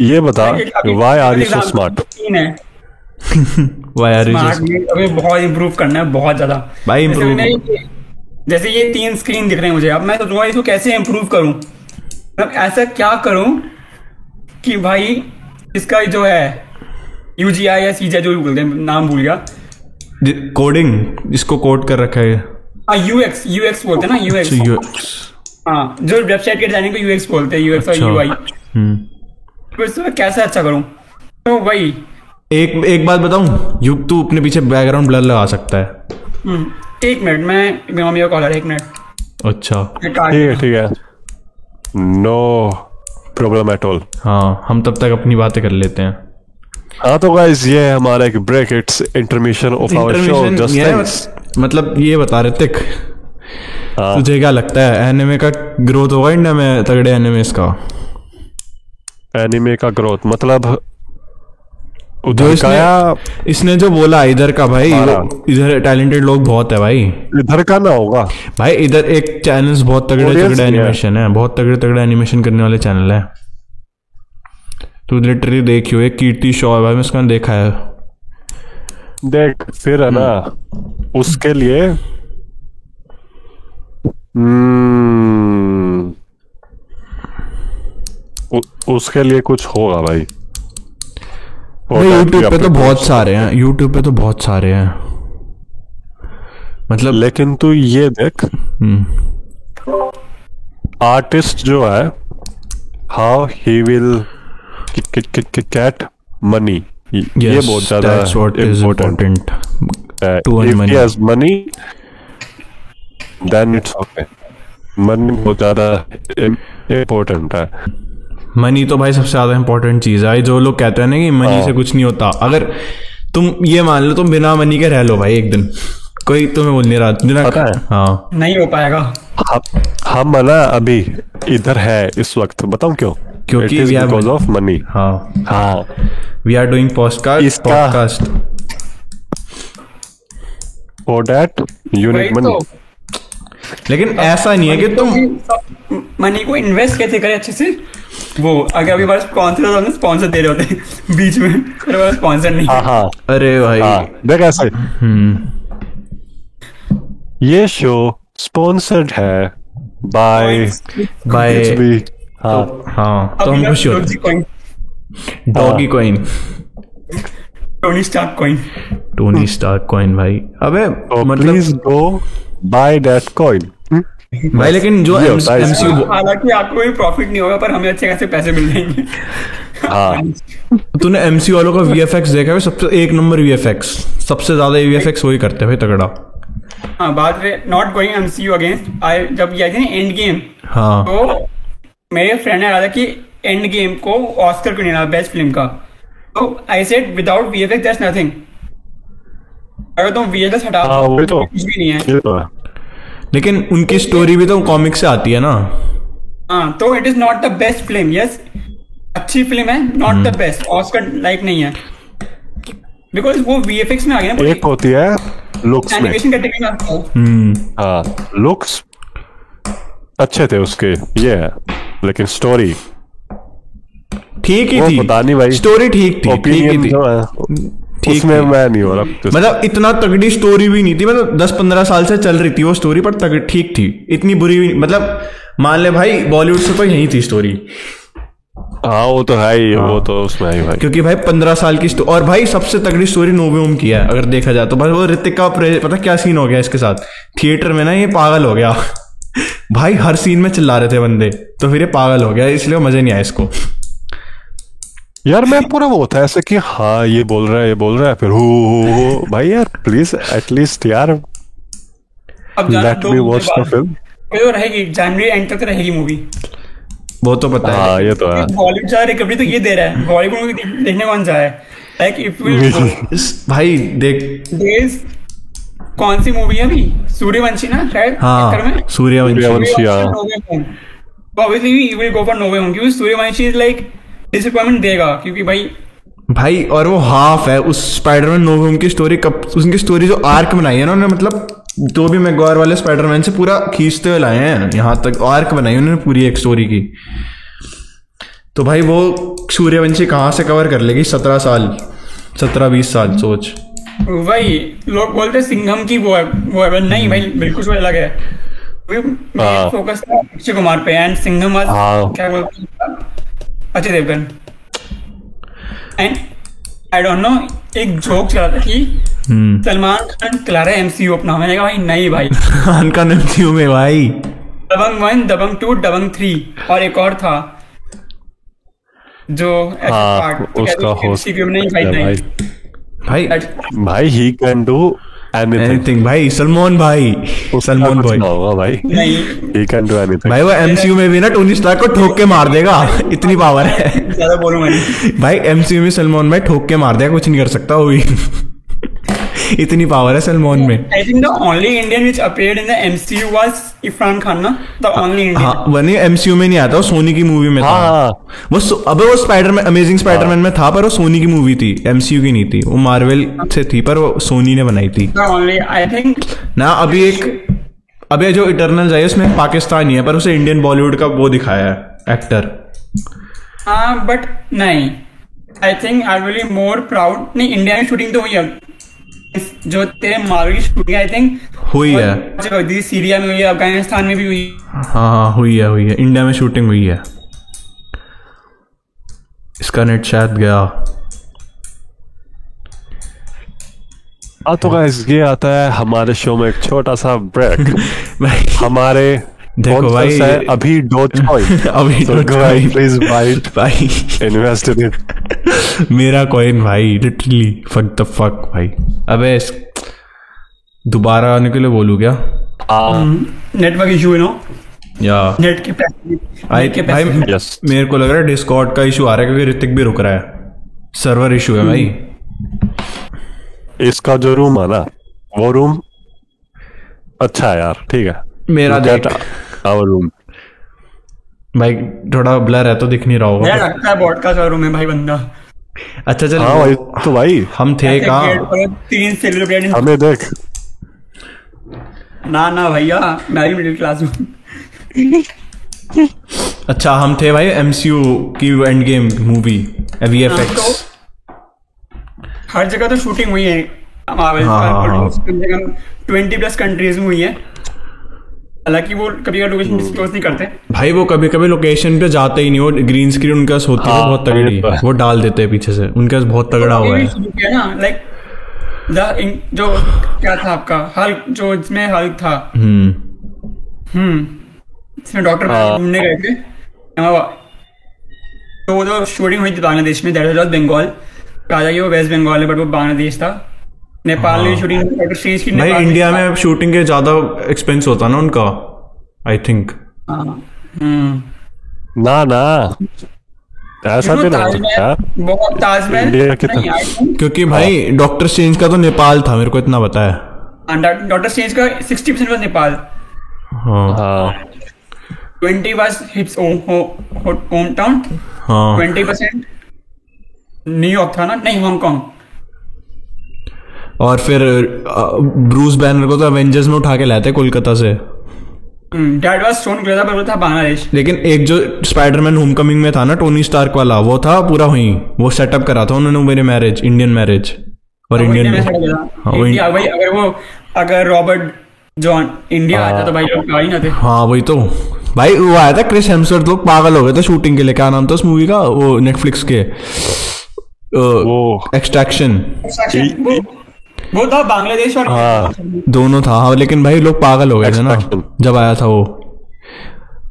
ये बता why are you so smart
तीन है।
वाई आर
स्मार्ट अभी बहुत इम्प्रूव करना है बहुत ज़्यादा।
भाई,
मेरे- जैसे ये तीन स्क्रीन दिख रहे हैं मुझे अब मैं सोचूँगा इसको कैसे इम्प्रूव करूँ? मतलब ऐसा क्या करूँ कि भाई इसका जो है यूजीआई या सीजा जो भी बोलते हैं नाम भूल गया।
कोडिंग जिसको कोड कर रखा है
हाँ यूएक्स यूएक्स बोलते हैं ना यूएक्स
यू
हाँ जो वेबसाइट के डिज़ाइनिंग को यूएक्स बोलते हैं यूएक्स और
अच्छा।
UI
hmm.
तो इसमें मैं कैसे अच्छा करूँ? तो वही
एक एक बात बताऊँ यू तू अपने पीछे बैकग्राउंड ब्लर लगा सकता है।
हम्म, एक मिनट मैं मेरी मम्मी का कॉल है एक मिनट
अच्छा।
ठीक है ठीक है। नो प्रॉब्लम एट ऑल
हाँ हम तब तक अपनी बातें कर लेते हैं।
हाँ तो गाइस ये है हमारा एक break it's intermission of our show just
मतलब ये बता रहे थे
हाँ।
तुझे क्या लगता है एनिमे का ग्रोथ होगा इंडिया में तगड़े एनिमेस का
एनिमे का ग्रोथ मतलब
जो
उधर का
इसने इसने जो बोला इधर का भाई इधर टैलेंटेड लोग बहुत है भाई।
इधर का ना होगा।
भाई इधर एक चैनल्स बहुत तगड़े तगड़े एनिमेशन है। बहुत तगड़े तगड़े एनिमेशन करने वाले चैनल है। तू लिटरली देखियो एक कीर्ति शो है भाई मैं उसका देखा है।
देख फिर है ना
हम्म।
उसके लिए हम्म, उसके लिए कुछ होगा भाई। नहीं
यूट्यूब पे तो बहुत सारे हैं यूट्यूब पे तो बहुत सारे हैं। मतलब
लेकिन तू ये देख।
हम्म।
आर्टिस्ट जो है how he will get money ये बहुत ज़्यादा
important
to money money then it's okay money बहुत ज़्यादा इम्पोर्टेंट है।
मनी तो भाई सबसे ज़्यादा इंपॉर्टेंट चीज़ है। जो लोग कहते हैं ना कि मनी
हाँ।
से कुछ नहीं होता। अगर तुम ये मान लो तुम बिना मनी के रह लो भाई एक दिन। कोई तुम्हें बोल नहीं रहा। बिना
पता है।
हाँ।
नहीं हो पाएगा।
हम हम ना अभी इधर है इस वक्त। बताऊँ क्यों?
क्योंकि have
because
money.
of money.
हाँ।
हाँ।
We are doing podcast podcast
वही
need money.
तो।
लेकिन ऐसा नहीं है कि तुम
मनी को इन्वेस्ट कैसे करें अच्छे से? वो अगर अभी बार स्पॉन्सर होता तो स्पॉन्सर दे रहे होते बीच में अरे बार स्पॉन्सर नहीं।
हाँ हाँ।
अरे भाई।
हाँ देख ऐसे। ये शो स्पॉन्सर्ड है बाय
बाय
कुछ हाँ
हाँ तो हम खुश होते doggy coin
Tony Stark coin
Tony Stark coin भाई। अबे
तो
मतलब
please go buy that coin
भाई लेकिन जो एमसीयू
हालाँकि आपको कोई प्रॉफिट नहीं होगा पर हमें अच्छे खासे पैसे मिल जाएँगे।
हाँ।
तूने एमसीयू वालों का वीएफएक्स देखा है? सबसे एक नंबर वीएफएक्स सबसे ज़्यादा वीएफएक्स वही करते हैं भाई तगड़ा।
हाँ बात में not going MCU against I जब ये आई थी एंड गेम
हाँ।
तो मेरे फ्रेंड ने कहा था कि एंड गेम को ऑस्कर क्यों नहीं बेस्ट फ़िल्म का? तो I said without VFX that's nothing अगर तुम वीएफएक्स हटा
हाँ,
दो
वही तो।
कुछ भी नहीं है।
ये तो है।
लेकिन उनकी स्टोरी भी तो कॉमिक से आती है ना।
हाँ तो it is not the best film yes अच्छी फ़िल्म है not the best Oscar like नहीं है। बिकॉज़ वो वीएफएक्स में आ गया ना
एक होती है लुक्स में।
एनिमेशन कैटेगरी में आता है।
हम्म।
हाँ लुक्स अच्छे थे उसके ये है। लेकिन स्टोरी
ठीक ही थी।
पता नहीं भाई।
स्टोरी ठीक थी ठीक ही
ओपिनियन
थी।
है। उसमें। मैं नहीं हो रहा
मतलब इतना तगड़ी स्टोरी भी नहीं थी मतलब दस पंद्रह साल से चल रही थी वो स्टोरी पर ठीक थी। इतनी बुरी भी मतलब मान ले भाई बॉलीवुड से तो यही थी स्टोरी
हाँ वो तो है ही वो तो उसमें है भाई।
क्योंकि भाई पंद्रह साल की और भाई सबसे तगड़ी स्टोरी नोवे ओम की है अगर देखा जाए तो। भाई वो ऋतिक का पता क्या सीन हो गया इसके साथ? थिएटर में ना ये पागल हो गया। *laughs* भाई हर सीन में चिल्ला रहे थे बंदे तो फिर ये पागल हो गया इसलिए मज़े नहीं आया इसको।
यार मैं पूरा वो था ऐसे कि हाँ ये बोल रहा है ये बोल रहा है फिर हो हो हो भाई यार प्लीज़ एटलीस्ट यार
अब
let me watch the film
वो तो रहेगी जनवरी एंड तक रहेगी मूवी
वो तो पता है।
हाँ ये तो है।
बॉलीवुड जा रिकवरी तो ये दे रहा है। बॉलीवुड मूवी देखने कौन सा है? लाइक इफ़
भाई देख।
डेज़ कौन सी मूवी है अभी? सूर्यवंशी ना शायद
हाँ सूर्यवंशी
सूर्यवंशी। हाँ।
Obviously we will go for no way home क्योंकि सूर्यवंशी इज़ लाइक डिसअपॉइंटमेंट देगा क्योंकि भाई
भाई और वो हाफ़ है। उस स्पाइडरमैन नो होम की स्टोरी कब उसकी स्टोरी जो आर्क बनाई है ना उन्होंने मतलब जो भी मैगवार वाले स्पाइडरमैन से पूरा खींचते हुए लाए हैं यहाँ तक आर्क बनाई उन्होंने पूरी एक स्टोरी की। तो भाई वो सूर्यवंशी कहाँ से कवर कर लेगी? सत्रह साल सत्रह बीस साल सोच।
वही लोग बोलते सिंघम की वो है वो है नहीं भाई बिल्कुल कुछ अलग है।
हाँ।
फोकस अक्षय कुमार पे एंड सिंघम
हाँ।
क्या बोलते हैं? Ajay Devgan and I don't know एक जोक चला था कि
हम्म।
सलमान खान चला रहा है एमसीयू अपना। मैंने कहा भाई नहीं भाई।
खान का नमती में भाई।
Dabangg one Dabangg two Dabangg three. और एक और था जो
हाँ उसका होस्ट
में नहीं भाई।
भाई
भाई ही कैन डू एनीथिंग
भाई सलमान भाई सलमान भाई
होगा भाई।
नहीं।
ही कैन डू एनीथिंग
भाई वो एमसीयू में भी ना टोनी स्टार्क को ठोक के मार देगा। इतनी पावर है।
ज़्यादा बोलूँगा नहीं।
भाई एमसीयू में सलमान भाई ठोक के मार देगा कुछ नहीं कर सकता वो भी। इतनी पावर है सलमान में
I think the only Indian which appeared in the MCU was Irfan Khan, ना? The only Indian.
हाँ वो नहीं एमसीयू में नहीं आता वो सोनी की मूवी में था
हाँ
वो सो- अबे वो स्पाइडरमैन अमेजिंग स्पाइडरमैन में था पर वो सोनी की मूवी थी एमसीयू की नहीं थी वो मार्वल से थी पर वो सोनी ने बनाई थी
only, I think,
ना अभी एक अभी जो इटर्नल है उसमें पाकिस्तानी है पर उसे इंडियन बॉलीवुड का वो दिखाया है एक्टर
हाँ but नहीं. I think I will be more proud. नहीं इंडिया में शूटिंग तो हुई है जो तेरे मार्वल की शूटिंग आई थिंक
हुई है।
सीरिया में हुई है अफ़गानिस्तान में भी हुई।
हाँ हाँ हुई है हुई है। इंडिया में शूटिंग हुई है। इसका नेट शायद गया।
हाँ तो गाइस ये आता है हमारे शो में एक छोटा सा ब्रेक *laughs* हमारे
देखो भाई
अभी डोज कॉइन *laughs*
अभी
ahead, please buy *laughs* it
भाई।
Invest in it
मेरा कॉइन भाई लिटरली फक द फक भाई। अबे दोबारा आने के लिए बोलू क्या?
Network issue no?
Yeah.
Net के पैसे
आई
के
भाई
पैसे।
Yes
मेरे को लग रहा है डिस्कॉर्ड का इशू आ रहा है क्योंकि ऋतिक भी रुक रहा है। सर्वर इशू है भाई।
इसका जो रूम है ना वो रूम अच्छा है यार ठीक है।
मेरा देख।
आवर रूम
भाई थोड़ा ब्लर है तो दिख नहीं रहा
मेरा
होगा
लगता है बॉट का रूम है भाई बंदा।
अच्छा चल।
हाँ भाई तो भाई।
हम थे कहाँ?
गेट पर तीन सेलिब्रिटी
हमें देख।
ना ना भैया मैं भी मिडिल क्लास हूँ।
अच्छा हम थे भाई एमसीयू की एंड गेम मूवी वीएफएक्स
हर जगह तो शूटिंग हुई है।
हाँ, हाँ, हाँ।
ट्वेंटी प्लस कंट्रीज़ में हुई है। हालाँकि वो कभी कभी लोकेशन डिस्क्लोज नहीं करते।
भाई वो कभी कभी लोकेशन पे जाते ही नहीं वो ग्रीन स्क्रीन उनके पास होती है
हाँ,
बहुत तगड़ी
तो। है।
वो डाल देते हैं पीछे से उनके पास बहुत तगड़ा हुआ है।
ना लाइक द जो क्या था आपका हल्क जो इसमें हल्क था।
हम्म।
हम्म। इसमें डॉक्टर
हाँ।
ढूँढने गए थे। हाँ, तो वो जो शूटिंग हुई थी बांग्लादेश में दैट वाज बंगाल कहा जाए वो वेस्ट बंगाल है बट वो बांग्लादेश था। नेपाल में शूटिंग डॉक्टर स्ट्रेंज की।
भाई इंडिया में शूटिंग के ज़्यादा एक्सपेंस होता ना उनका आई थिंक
हाँ,
ना ना। ऐसा भी नहीं होता
think,
क्योंकि भाई डॉक्टर स्ट्रेंज का तो नेपाल था मेरे को इतना पता है।
हाँ, डॉक्टर स्ट्रेंज का सिक्सटी परसेंट was नेपाल।
हाँ।
हाँ।
Twenty was hits home town
हाँ।
ट्वेंटी परसेंट न्यूयॉर्क था ना? नहीं हांगकांग
और फिर ब्रूस बैनर को तो एवेंजर्स में उठा के लाते हैं कोलकाता से।
डैट वाज स्टोन क्लियर पर वो था बांग्लादेश
लेकिन एक जो स्पाइडरमैन होमकमिंग में था ना टोनी स्टार्क वाला वो था पूरा वहीं। वो सेटअप करा था उन्होंने मेरे मैरिज इंडियन मैरिज और इंडियन
इंडिया
हाँ, वो
इंडिया भाई अगर वो अगर रॉबर्ट जॉन इंडिया आता तो भाई लोग ना थे।
हाँ वही तो। भाई वो आया था क्रिस हेम्सवर्थ लोग पागल हो गए थे शूटिंग के लिए। क्या नाम था उस मूवी का? वो नेटफ्लिक्स के।
वो
एक्सट्रैक्शन
वो था बांग्लादेश और
हाँ
दोनों था। हाँ लेकिन भाई लोग पागल हो गए थे ना जब आया था वो।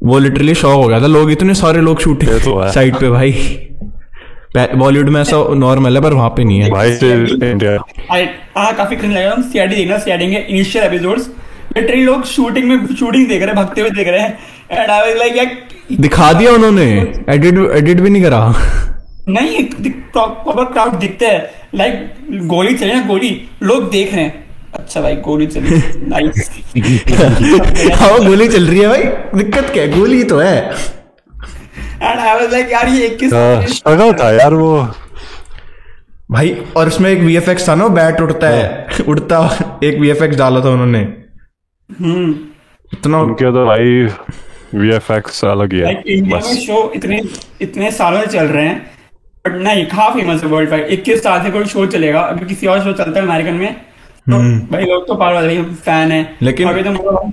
वो लिटरली शॉक हो गया था। लोग इतने सारे लोग शूटिंग
तो
साइड पे भाई। बॉलीवुड में ऐसा नॉर्मल है पर वहाँ पे नहीं है।
भाई इंडिया
आई हाँ काफ़ी क्रिंज लगा। हम सीआईडी देखना सीआईडी के इनिशियल एपिसोड्स लिटरली लोग शूटिंग में शूटिंग देख रहे हैं भागते हुए देख रहे हैं। एंड आई वाज लाइक
दिखा दिया उन्होंने। *laughs* एडिट एडिट भी नहीं करा।
नहीं प्रॉपर क्राउड दिखते हैं। लाइक गोली चली ना गोली। लोग देख रहे हैं। अच्छा भाई गोली चली। नाइस *laughs*
हाँ गोली चल रही है भाई। दिक्कत क्या है? गोली तो है।
एंड आई वाज लाइक यार ये 21
स्ट्रगल था यार वो।
भाई और उसमें एक वीएफएक्स था ना बैट उड़ता है। उड़ता एक वीएफएक्स डाला था उन्होंने।
हम्म।
इतना
उनके तो भाई वीएफएक्स अलग ही है
लाइक इंडिया में
बस।
शो इतने इतने सालों से चल रहे हैं। बट नहीं कहाँ फ़ेमस है वर्ल्ड वाइड इक्कीस साल से कोई शो चलेगा अभी किसी और शो चलता है अमेरिकन में? तो भाई लोग तो पागल भाई फ़ैन है
लेकिन-
अभी तो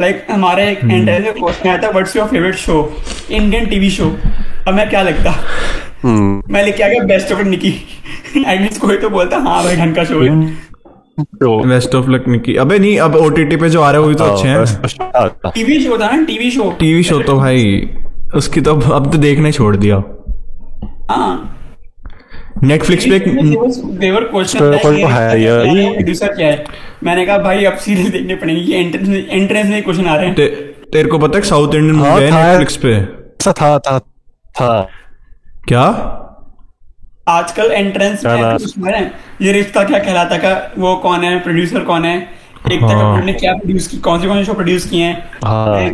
लाइक हमारे एक इंटरव्यू क्वेश्चन आया था what's your favourite show Indian TV show अब मैं क्या लगता?
हम्म।
मैं लेके आ गया बेस्ट ऑफ़ निकी एटलीस्ट कोई तो बोलता हाँ भाई ढंग का शो है।
वेस्ट ऑफ़ लक निकी अबे नहीं अब ओटीटी पे जो आ रहे हैं वो भी तो अच्छे हैं।
हैं
टीवी शो था ना टीवी शो
टीवी शो तो भाई उसकी तो अब तो देखना ही छोड़ दिया।
हाँ
नेटफ्लिक्स पे एक
देवर क्वेश्चन प्रोड्यूसर क्या है मैंने कहा भाई अब सीरियल देखने पड़ेंगे ये एंट्रेंस एंट्रेंस में क्वेश्चन आ रहे हैं.
ते, तेरे को पता है साउथ इंडियन मूवी है नेटफ्लिक्स पे?
ऐसा था था था।
क्या?
आजकल एंट्रेंस में ये रिश्ता क्या कहलाता का वो कौन है? प्रोड्यूसर कौन है? एक तक
हाँ।
ने क्या प्रोड्यूस की कौन से कौन से शो प्रोड्यूस किए हैं?
हाँ।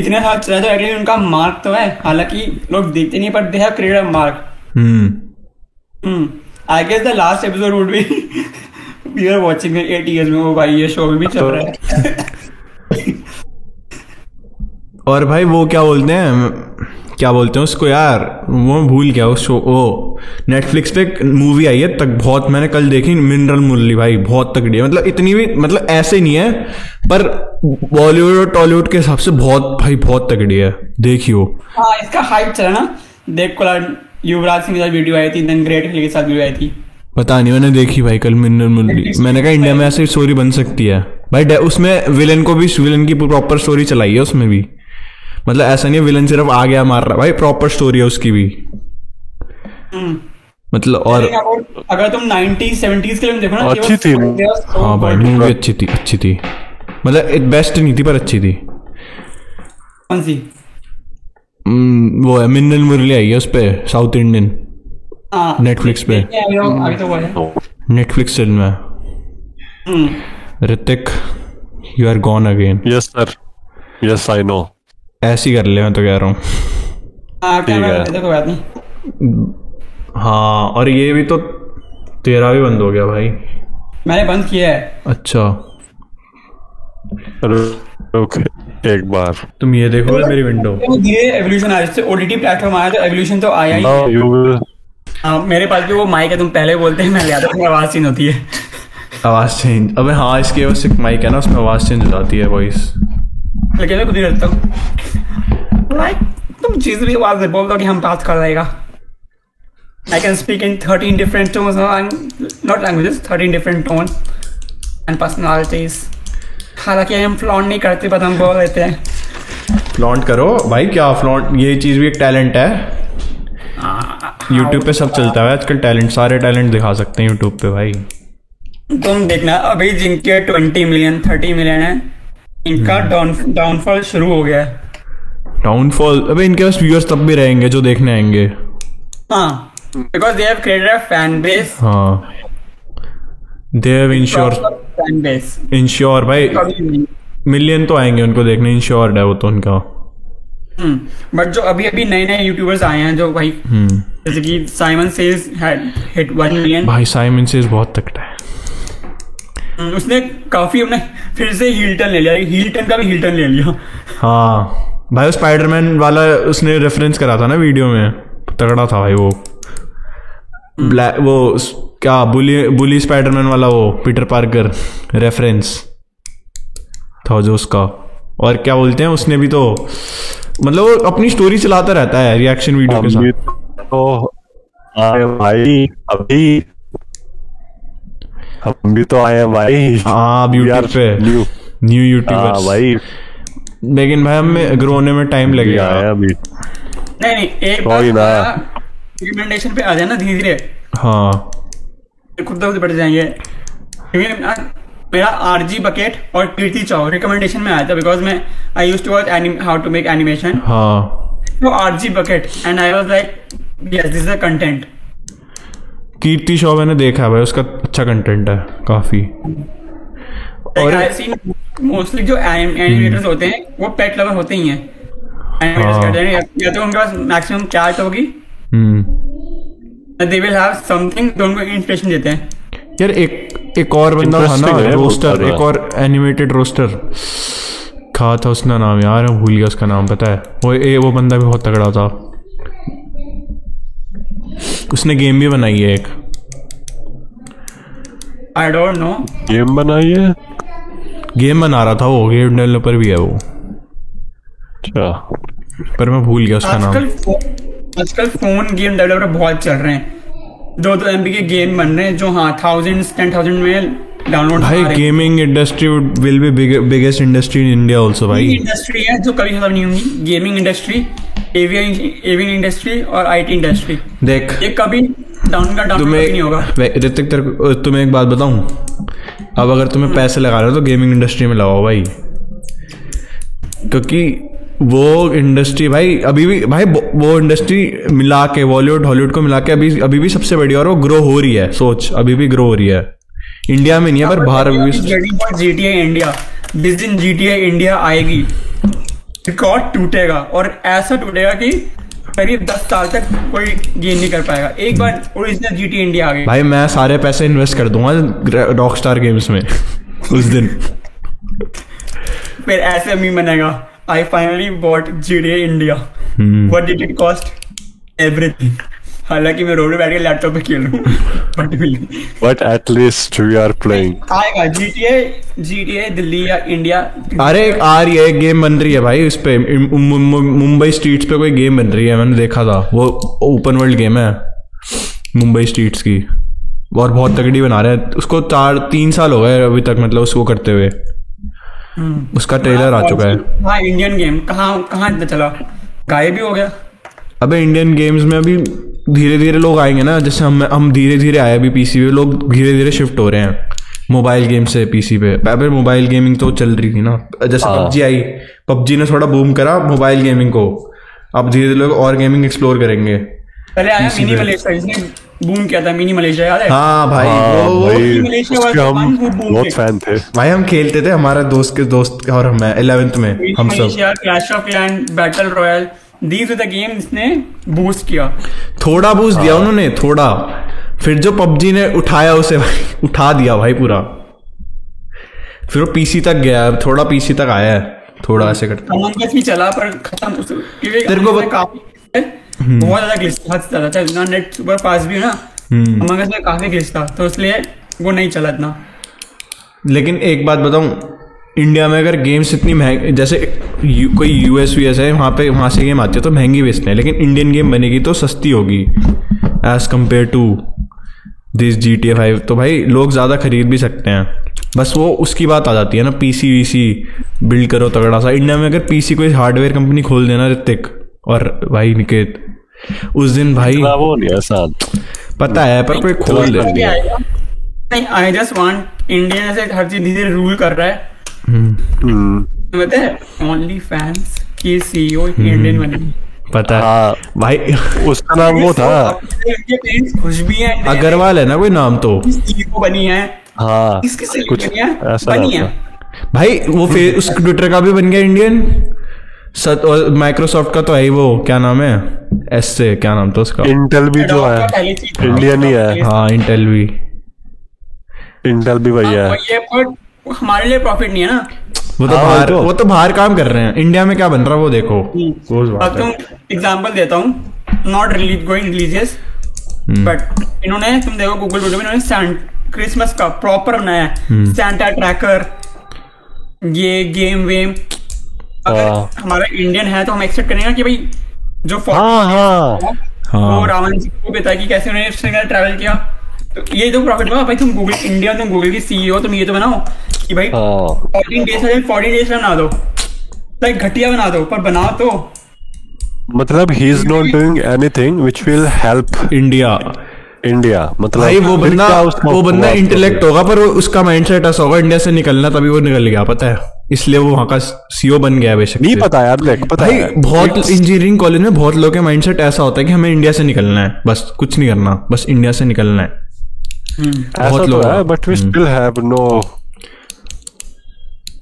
इतने साल चला तो एटलीस्ट उनका मार्क तो है। हालाँकि लोग देखते नहीं पर they have created mark
hmm.
Hmm. I guess the last episode would be we are watching 8 years में वो भाई ये शो भी चल रहा है।
और भाई वो क्या बोलते हैं? क्या बोलते हैं उसको यार? वो भूल गया उस शो ओ नेटफ्लिक्स पे मूवी आई है तक बहुत मैंने कल देखी मिनरल मुरली भाई बहुत तगड़ी है। मतलब इतनी भी मतलब ऐसे नहीं है पर बॉलीवुड और टॉलीवुड के हिसाब से बहुत भाई बहुत तगड़ी है। देखियो।
हाँ इसका हाइप चला ना। देव कोलार युवराज सिंह के वीडियो आई थी देन ग्रेट हिल के साथ वीडियो आई थी।
पता नहीं मैंने देखी भाई कल मिनरल मुरली। मैंने कहा इंडिया में ऐसी स्टोरी बन सकती है। भाई उसमें विलन को भी विलन की प्रॉपर स्टोरी चलाई है उसमें भी। मतलब ऐसा नहीं है विलन सिर्फ़ आ गया मार रहा भाई प्रॉपर स्टोरी है उसकी भी। मतलब और
अगर तुम 90s 70s के लिए देखो ना
अच्छी थी।
हाँ भाई मूवी अच्छी थी अच्छी थी। मतलब एक बेस्ट नहीं थी पर अच्छी थी।
कौन सी?
हम्म, वो है मिन्नल मुरली आई है उस पे साउथ इंडियन
हाँ।
Netflix पे।
हैं, तो है।
नेटफ्लिक्स फ़िल्म है।
हम्म।
Hrithik you are gone again
yes sir yes I know
ऐसी कर ले मैं तो कह रहा हूँ।
हाँ कैमरा
है।
हाँ और ये भी तो तेरा भी बंद हो गया भाई।
मैंने बंद किया है।
अच्छा।
रुक एक बार।
तुम ये देखो मेरी विंडो
तो धीरे एवोल्यूशन आया जैसे ओटीटी प्लेटफॉर्म आया तो एवोल्यूशन तो आया ही।
यू
हाँ, मेरे पास भी वो माइक है तुम पहले बोलते हैं मैं लिया था आवाज़ चेंज होती है।
आवाज़ चेंज अबे हाँ इसके बस एक माइक है ना उसमें आवाज़ चेंज हो जाती है वॉइस
लेकिन मैं खुद ही रहता हूँ। लाइक तुम चीज़ भी आवाज़ से बोल दो कि हम बात कर रहेगा I can speak in 13 different tones, not languages, 13 different tones and personalities. हालाँकि हम फ्लॉन्ट नहीं करते बट हम बोल लेते हैं।
फ्लॉन्ट करो। भाई क्या फ्लॉन्ट ये चीज़ भी एक टैलेंट है। यूट्यूब पे सब चलता है। आजकल टैलेंट सारे टैलेंट दिखा सकते हैं यूट्यूब पे भाई।
तुम देखना अभी जिनके 20 मिलियन 30 मिलियन है इनका डाउन डाउनफॉल शुरू हो गया है।
डाउनफॉल अबे इनके पास व्यूअर्स तब भी रहेंगे जो देखने आएँगे।
हाँ। Because they have created a fan base
हाँ they have ensure
fan base
ensure भाई मिलियन तो आएँगे उनको देखने इंश्योर्ड है वो तो उनका।
बट जो अभी अभी नए नए यूट्यूबर्स आए हैं जो भाई
हम्म
जैसे कि साइमन सेज हिट 1 मिलियन
भाई साइमन से बहुत तकड़ा है।
उसने काफ़ी अपने फिर से हील्टन ले लिया। हील्टन का भी हील्टन ले लिया।
हाँ। भाई स्पाइडरमैन वाला उसने रेफरेंस करा था ना वीडियो में। तगड़ा था भाई वो। ब्लैक वो क्या बुली बुली स्पाइडरमैन वाला वो पीटर पार्कर रेफरेंस। था जो उसका। और क्या बोलते हैं उसने भी तो मतलब वो अपनी स्टोरी चलाता रहता है रिएक्शन वीडियो के साथ।
तो आए भाई अभी। हम भी तो आए हैं भाई।
हाँ अब यूट्यूब पे।
न्यू
न्यू
हाँ
यूट्यूबर
भाई।
लेकिन भाई हमें ग्रो होने में टाइम लगेगा।
अभी।
नहीं नहीं एक
Sorry
रिकमेंडेशन पे आ जाए ना धीरे धीरे
हाँ
खुद ब खुद बढ़ जाएँगे। मेरा आरजी बकेट और कीर्ति चौ रिकमेंडेशन में आया था बिकॉज़ मैं I use to watch how to make animation
हाँ।
तो RG bucket and I was like yes this is content
Kirti show मैंने देखा है भाई उसका अच्छा कंटेंट है काफ़ी।
और मोस्टली जो एनिमेटर्स होते हैं वो पेट लवर होते ही हैं। एनिमेटर्स
हाँ।
कहते हैं या- तो उनके पास मैक्सिमम कैट होगी
hmm
they will have something जो उनको इंस्पिरेशन देते हैं।
यार एक एक और बंदा था ना रोस्टर एक और एनिमेटेड रोस्टर कहा था उसका नाम यार मैं भूल गया उसका नाम पता है। वो ए वो बंदा भी बहुत तगड़ा था। उसने गेम भी बनाई है एक।
आई डोंट नो
गेम बनाई है?
गेम बना रहा था वो गेम डेवलपर भी है वो।
अच्छा।
पर मैं भूल गया उसका नाम।
आजकल फ़ोन गेम डेवलपर बहुत चल रहे हैं। दो दो एमबी के गेम बन रहे हैं जो हाँ थाउज़ेंड टेन थाउज़ेंड में डाउनलोड
भाई gaming industry will be biggest industry in India also भाई।
इंडस्ट्री है जो कभी खत्म नहीं होंगी। गेमिंग इंडस्ट्री एवियन इंडस्ट्री और आईटी इंडस्ट्री
देख।
ये कभी डाउन का डाउन नहीं होगा।
ऋतिक तेरे तुम्हें एक बात बताऊँ? अब अगर तुम्हें पैसे लगा रहे हो तो गेमिंग इंडस्ट्री में लगाओ भाई। क्योंकि वो इंडस्ट्री भाई अभी भी भाई वो- इंडस्ट्री मिला के बॉलीवुड हॉलीवुड को मिला के अभी अभी भी सबसे बड़ी और वो ग्रो हो रही है सोच अभी भी ग्रो हो रही है। इंडिया में नहीं है पर बाहर अभी भी
जी टी इंडिया जिस दिन जी टी इंडिया आएगी रिकॉर्ड टूटेगा और ऐसा टूटेगा कि करीब दस साल तक कोई गेन नहीं कर पाएगा। एक बार ओरिजिनल जी टी इंडिया आ गई।
भाई मैं सारे पैसे इन्वेस्ट कर दूँगा रॉक स्टार गेम्स में उस दिन। *laughs*
फिर ऐसे मी बनेगा। I finally bought G T India what did it cost everything हालाँकि मैं रोड पे बैठ के लैपटॉप पे खेल रहा हूँ but
but at least we are playing
आएगा टी ए दिल्ली या इंडिया
अरे आ रही है गेम बन रही है भाई इस पे मुंबई स्ट्रीट्स पे कोई गेम बन रही है मैंने देखा था। वो ओपन वर्ल्ड गेम है मुंबई स्ट्रीट्स की। और बहुत तगड़ी बना रहे हैं। उसको चार तीन साल हो गए अभी तक मतलब उसको करते हुए। उसका ट्रेलर आ चुका है।
हाँ इंडियन गेम कहाँ कहाँ इतना चला? गायब ही हो गया।
अबे इंडियन गेम्स में अभी धीरे धीरे लोग आएँगे ना जैसे हम हम धीरे धीरे आए अभी पीसी पे लोग धीरे धीरे शिफ्ट हो रहे हैं मोबाइल गेम से पीसी पे। अबे मोबाइल गेमिंग तो चल रही थी ना। जैसे पबजी आई पबजी ने थोड़ा बूम करा मोबाइल गेमिंग को। अब धीरे धीरे लोग और गेमिंग एक्सप्लोर करेंगे
पहले आया मिनी
पे।
मलेशिया जिसने बूम किया था मिनी मलेशिया याद है?
हाँ भाई।
हाँ
वो वो-
भाई।
मलेशिया
हम बहुत फ़ैन थे।
भाई हम खेलते थे हमारा दोस्त के दोस्त और मैं इलेवेंथ में हम सब।
Clash of clan battle royale these the game जिसने बूस्ट किया।
थोड़ा बूस्ट दिया उन्होंने थोड़ा। फिर जो पबजी ने उठाया उसे भाई उठा दिया भाई पूरा। फिर वो पीसी तक गया थोड़ा पीसी तक आया है। थोड़ा ऐसे करता।
भी चला पर खत्म।
तेरे को
Among Us
बत-
में काफ़ी बहुत ज़्यादा। ग्लिच से ज़्यादा था इतना नेट सुपर फास्ट भी है ना अमंग अस में काफ़ी ग्लिच था तो इसलिए वो नहीं चला इतना।
लेकिन एक बात बताऊँ इंडिया में अगर गेम्स इतनी महँगी जैसे यू, कोई यूएस वीएस है वहाँ पे वहाँ से गेम आती है तो महँगी बेचते हैं लेकिन इंडियन गेम बनेगी तो सस्ती होगी as compare to this G T five तो भाई लोग ज़्यादा खरीद भी सकते हैं। बस वो उसकी बात आ जाती है ना पीसी वीसी बिल्ड करो तगड़ा सा। इंडिया में अगर पीसी कोई हार्डवेयर कंपनी खोल देना ऋतिक और भाई निकेत उस दिन भाई
ना वो नहीं
पता है पर कोई खोल दे
नहीं आई जस्ट वांट इंडिया से हर चीज़ धीरे रूल कर रहा है।
हम्म,
तो पता है ओनली फैंस की सीईओ इंडियन बनेगी
पता है।
हाँ।
भाई
उसका नाम वो था।
खुश भी हैं
अग्रवाल है ना कोई नाम तो?
सीईओ बनी है।
हाँ। कुछ
बनी है? बनी है।
भाई वो फेस उस ट्विटर का भी बन गया इंडियन सत और माइक्रोसॉफ्ट का तो है ही वो क्या नाम है? एस से क्या नाम था उसका?
इंटेल भी जो है। इंडियन ही है।
हाँ इंटेल भी।
इंटेल भी वही है
हाँ, हमारे लिए प्रॉफिट नहीं है ना।
वो तो
हाँ,
बाहर
तो।
वो तो बाहर काम कर रहे हैं। इंडिया में क्या बन रहा है वो देखो। वो
अब तुम एग्जांपल देता हूँ। Not release going religious
hmm.
But इन्होंने तुम देखो गूगल वीडियो में इन्होंने क्रिसमस का प्रॉपर बनाया है।
हम्म।
सैंटा ट्रैकर ये गेम वेम अगर
हाँ।
हमारा इंडियन है तो हम एक्सेप्ट करेंगे कि भाई जो
हाँ हाँ
हाँ। वो रावण जी को है कि कैसे उन्होंने उसने ट्रैवल किया। तो ये तो प्रॉफिट हुआ। भाई तुम गूगल इंडिया तुम गूगल की सीईओ तुम ये तो बनाओ कि भाई
हाँ।
फोर्टीन डेज़ में फोर्टीन डेज़ में बना दो। लाइक घटिया बना दो पर बनाओ तो।
मतलब he is not doing anything which will help
India
India मतलब
भाई वो बंदा वो बंदा इंटेलेक्ट होगा पर वो उसका माइंडसेट ऐसा होगा इंडिया से निकलना तभी वो निकल गया पता है। इसलिए वो वहाँ का सीओ बन गया बेशक
नहीं पता यार देख पता
भाई
है।
बहुत इंजीनियरिंग कॉलेज में बहुत लोगों के माइंडसेट ऐसा होता है कि हमें इंडिया से निकलना है बस कुछ नहीं करना बस इंडिया से निकलना है। बहुत
तो
लोग
है but we still have no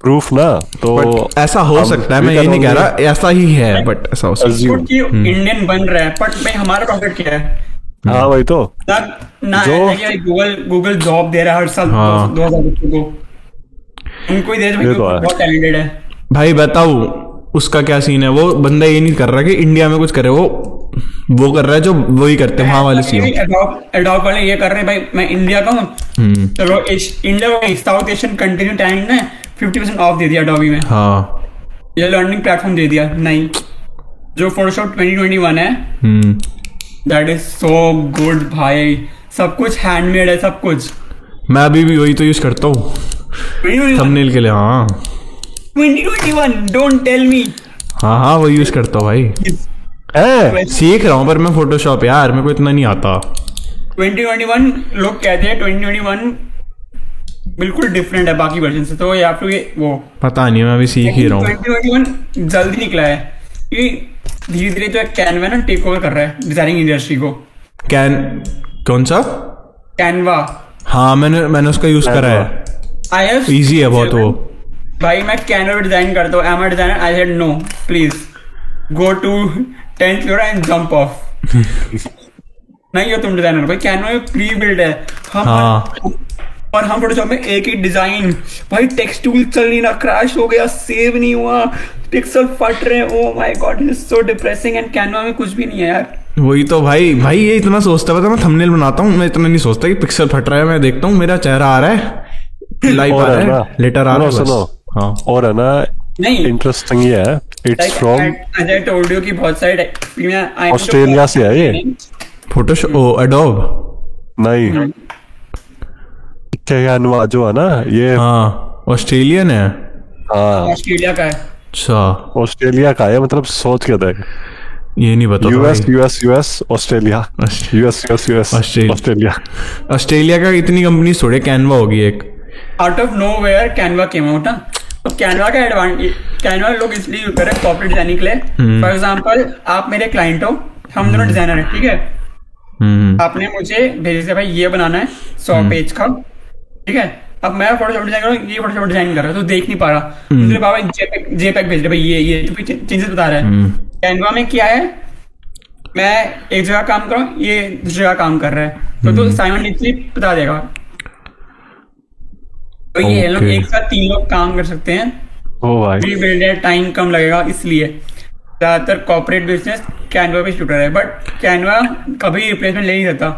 proof ना तो
ऐसा हो सकता है
we
मैं ये नहीं कह रहा ऐसा ही है बट ऐसा हो सकता है।
इंडियन बन रहा है बट भाई हमारा प्रॉफिट क्या है?
हाँ वही तो। जो-
भाई गूगल गूगल जॉब दे रहा है हर साल
हाँ।
दो हज़ार बच्चों को। उनको ही दे
तो है।
बहुत टैलेंटेड है।
भाई बताओ उसका क्या सीन है? वो बंदा ये नहीं कर रहा कि इंडिया में कुछ करे वो वो कर रहा है जो वही करते हैं वहाँ वाले
एडॉप वाले ये कर रहे हैं भाई मैं इंडिया का हूँ।
हम्म।
चलो इंडिया को साउथ एशियन कंटिन्यू टैलेंट ने फिफ्टी परसेंट ऑफ़ दे दिया अडोबी में।
हाँ।
ये लर्निंग प्लेटफॉर्म दे दिया नहीं। जो फोटोशॉप 2021 है
hmm.
That is so good भाई। सब कुछ हैंडमेड है सब कुछ।
मैं अभी भी वही तो यूज़ करता हूँ। थंबनेल के लिए हाँ।
2021 डोंट टेल मी
हाँ हाँ वही यूज़ करता हूँ भाई।
है
सीख रहा हूँ पर मैं फोटोशॉप यार मेरे को इतना नहीं आता।
2021 लोग कहते हैं 2021 बिल्कुल डिफरेंट है बाकी वर्जन से। तो ये आप लोग वो।
पता नहीं मैं अभी सीख ही रहा हूँ।
2021 जल्दी निकला है। ये धीरे धीरे जो कैनवा ना टेक ओवर कर रहा है डिज़ाइनिंग इंडस्ट्री को।
कैन कौन सा?
कैनवा।
हाँ मैंने मैंने उसका यूज़ करा है।
आई हैव
इजी है बहुत वो।
भाई मैं कैनवा डिज़ाइन करता हूँ। Am designer I said no please go to tenth floor and jump off नहीं हो तुम डिज़ाइनर भाई कैनवा में प्री बिल्ड है हम
हाँ।
और हम फोटोशॉप में एक ही डिज़ाइन भाई टेक्स्ट टूल चल नहीं रहा क्रैश हो गया सेव नहीं हुआ। पिक्सल फट रहे ओ my god is so depressing and Canva में कुछ भी नहीं है यार।
वही तो भाई भाई ये इतना सोचता पता मैं थंबनेल बनाता हूँ मैं इतना नहीं सोचता कि पिक्सल फट रहा है मैं देखता हूँ मेरा चेहरा आ रहा है लाइव आ रहा है लेटर आ रहा है
सुनो।
हाँ।
और है ना
नहीं।
इंटरेस्टिंग ये है। It's from
as I told you कि बहुत सारे मैं
ऑस्ट्रेलिया से है ये।
फोटोशॉप ओ एडोब
नहीं। कैनवा जो है ना ये
हाँ ऑस्ट्रेलियन है।
हाँ।
ऑस्ट्रेलिया का है।
अच्छा।
ऑस्ट्रेलिया का है मतलब सोच के देख।
ये नहीं पता था
US US US Australia. US US US
Australia.
Australia
का इतनी कंपनी थोड़े कैनवा होगी एक।
Out of nowhere Canva came out ना तो कैनवा का एडवांटेज कैनवा लोग इसलिए यूज़ करें कॉपरेट डिज़ाइनिंग के लिए। फॉर एग्जांपल आप मेरे क्लाइंट हो हम दोनों डिज़ाइनर हैं ठीक है?
हम्म।
आपने मुझे भेजे भाई ये बनाना है सौ पेज का। ठीक है? अब मैं फोटोशॉप डिज़ाइन कर रहा हूँ ये फोटोशॉप डिज़ाइन कर रहा हूँ तो देख नहीं पा रहा। दूसरे बाबा जेपैक जेपैक भेज रहे भाई ये ये तो चेंजेस बता रहा है। कैनवा में क्या है? मैं एक जगह काम कर रहा हूँ ये दूसरी जगह काम कर रहा है। तो तो साइमल्टेनियसली बता देगा। तो ये लोग एक साथ तीन लोग काम कर सकते हैं। टाइम कम लगेगा इसलिए। ज़्यादातर कॉर्पोरेट बिज़नेस कैनवा पे शूटर है बट कैनवा कभी रिप्लेसमेंट ले नहीं सकता।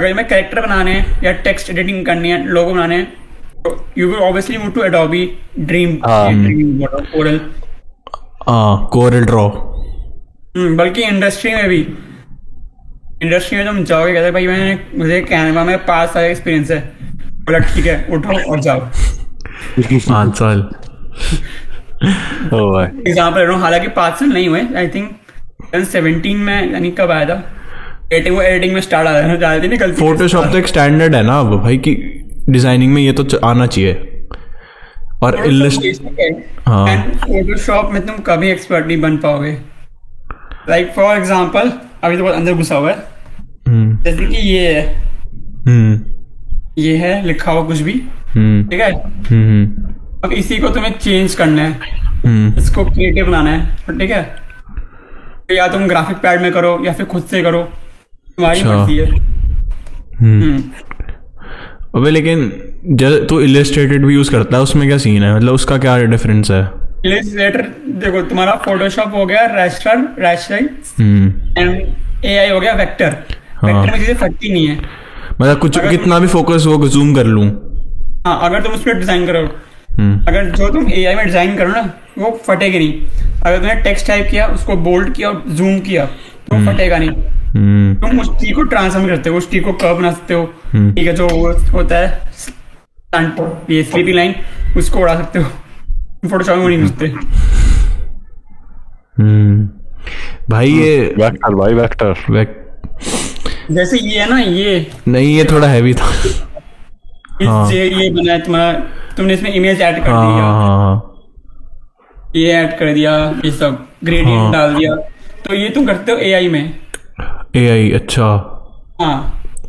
अगर मैं कैरेक्टर बनाने हैं या टेक्स्ट एडिटिंग करनी है लोगो बनाने हैं तो you will obviously move to Adobe dream. Dream Corel
Corel draw
hmm, बल्कि इंडस्ट्री में भी। इंडस्ट्री में तुम जाओगे कहते भाई मैंने मुझे कैनवा में पाँच साल एक्सपीरियंस है। बोला ठीक है उठो और जाओ।
पाँच साल। *laughs*
एग्ज़ाम्पल रहा हूँ हालाँकि पाँच साल नहीं हुए आई थिंक सेवनटीन में यानी कब आया था? एडिटिंग एडिटिंग में स्टार्ट आया था ज़्यादा नहीं गलती
फोटोशॉप तो एक स्टैंडर्ड है ना अब भाई कि डिज़ाइनिंग में ये तो आना चाहिए। और हाँ।
फोटोशॉप में तुम कभी एक्सपर्ट नहीं बन पाओगे। लाइक फॉर एग्ज़ाम्पल अभी तो बहुत अंदर घुसा हुआ है।
हम्म।
जैसे कि ये है।
हम्म।
ये है लिखा हुआ कुछ भी।
हम्म।
ठीक है? अब इसी को तुम्हें चेंज करना है। इसको क्रिएटिव बनाना है। ठीक है? तो या तुम ग्राफिक पैड में करो या फिर खुद से करो।
अबे लेकिन जब तू इलिस्ट्रेटेड भी यूज़ करता है उसमें क्या सीन है? मतलब उसका क्या डिफरेंस है?
इलिस्ट्रेटर देखो तुम्हारा फोटोशॉप हो गया raster raster
hmm.
And AI हो गया वेक्टर
हाँ।
वेक्टर में चीज़ें फटती नहीं है।
मतलब कुछ
अगर-
कितना भी फोकस वो जूम कर लूँ।
हाँ अगर तुम उस पर डिज़ाइन करो।
हम्म।
अगर जो तुम एआई में डिज़ाइन करो ना वो फटेगी नहीं। अगर तुमने टेक्स्ट टाइप किया उसको बोल्ड किया और जूम किया तो फटेगा नहीं।
हम्म
तुम उस टी को ट्रांसफॉर्म करते हो उस टी को कर्व बना सकते हो।
हम्म।
ठीक है जो होता है ये स्लीपी लाइन उसको उड़ा सकते हो। फोटोशॉप में नहीं घुसते।
हम्म। भाई ये
वेक्टर भाई वेक्टर
वेक-
जैसे ये है ना ये।
नहीं ये थोड़ा हैवी था।
इस
हाँ।
ये बना है तुम्हारा तुमने इसमें इमेज ऐड कर
हाँ
दिया।
हाँ हाँ।
ये ऐड कर दिया ये सब ग्रेडियंट
हाँ।
डाल दिया। तो ये तुम करते हो एआई में?
ए आई अच्छा।
हाँ।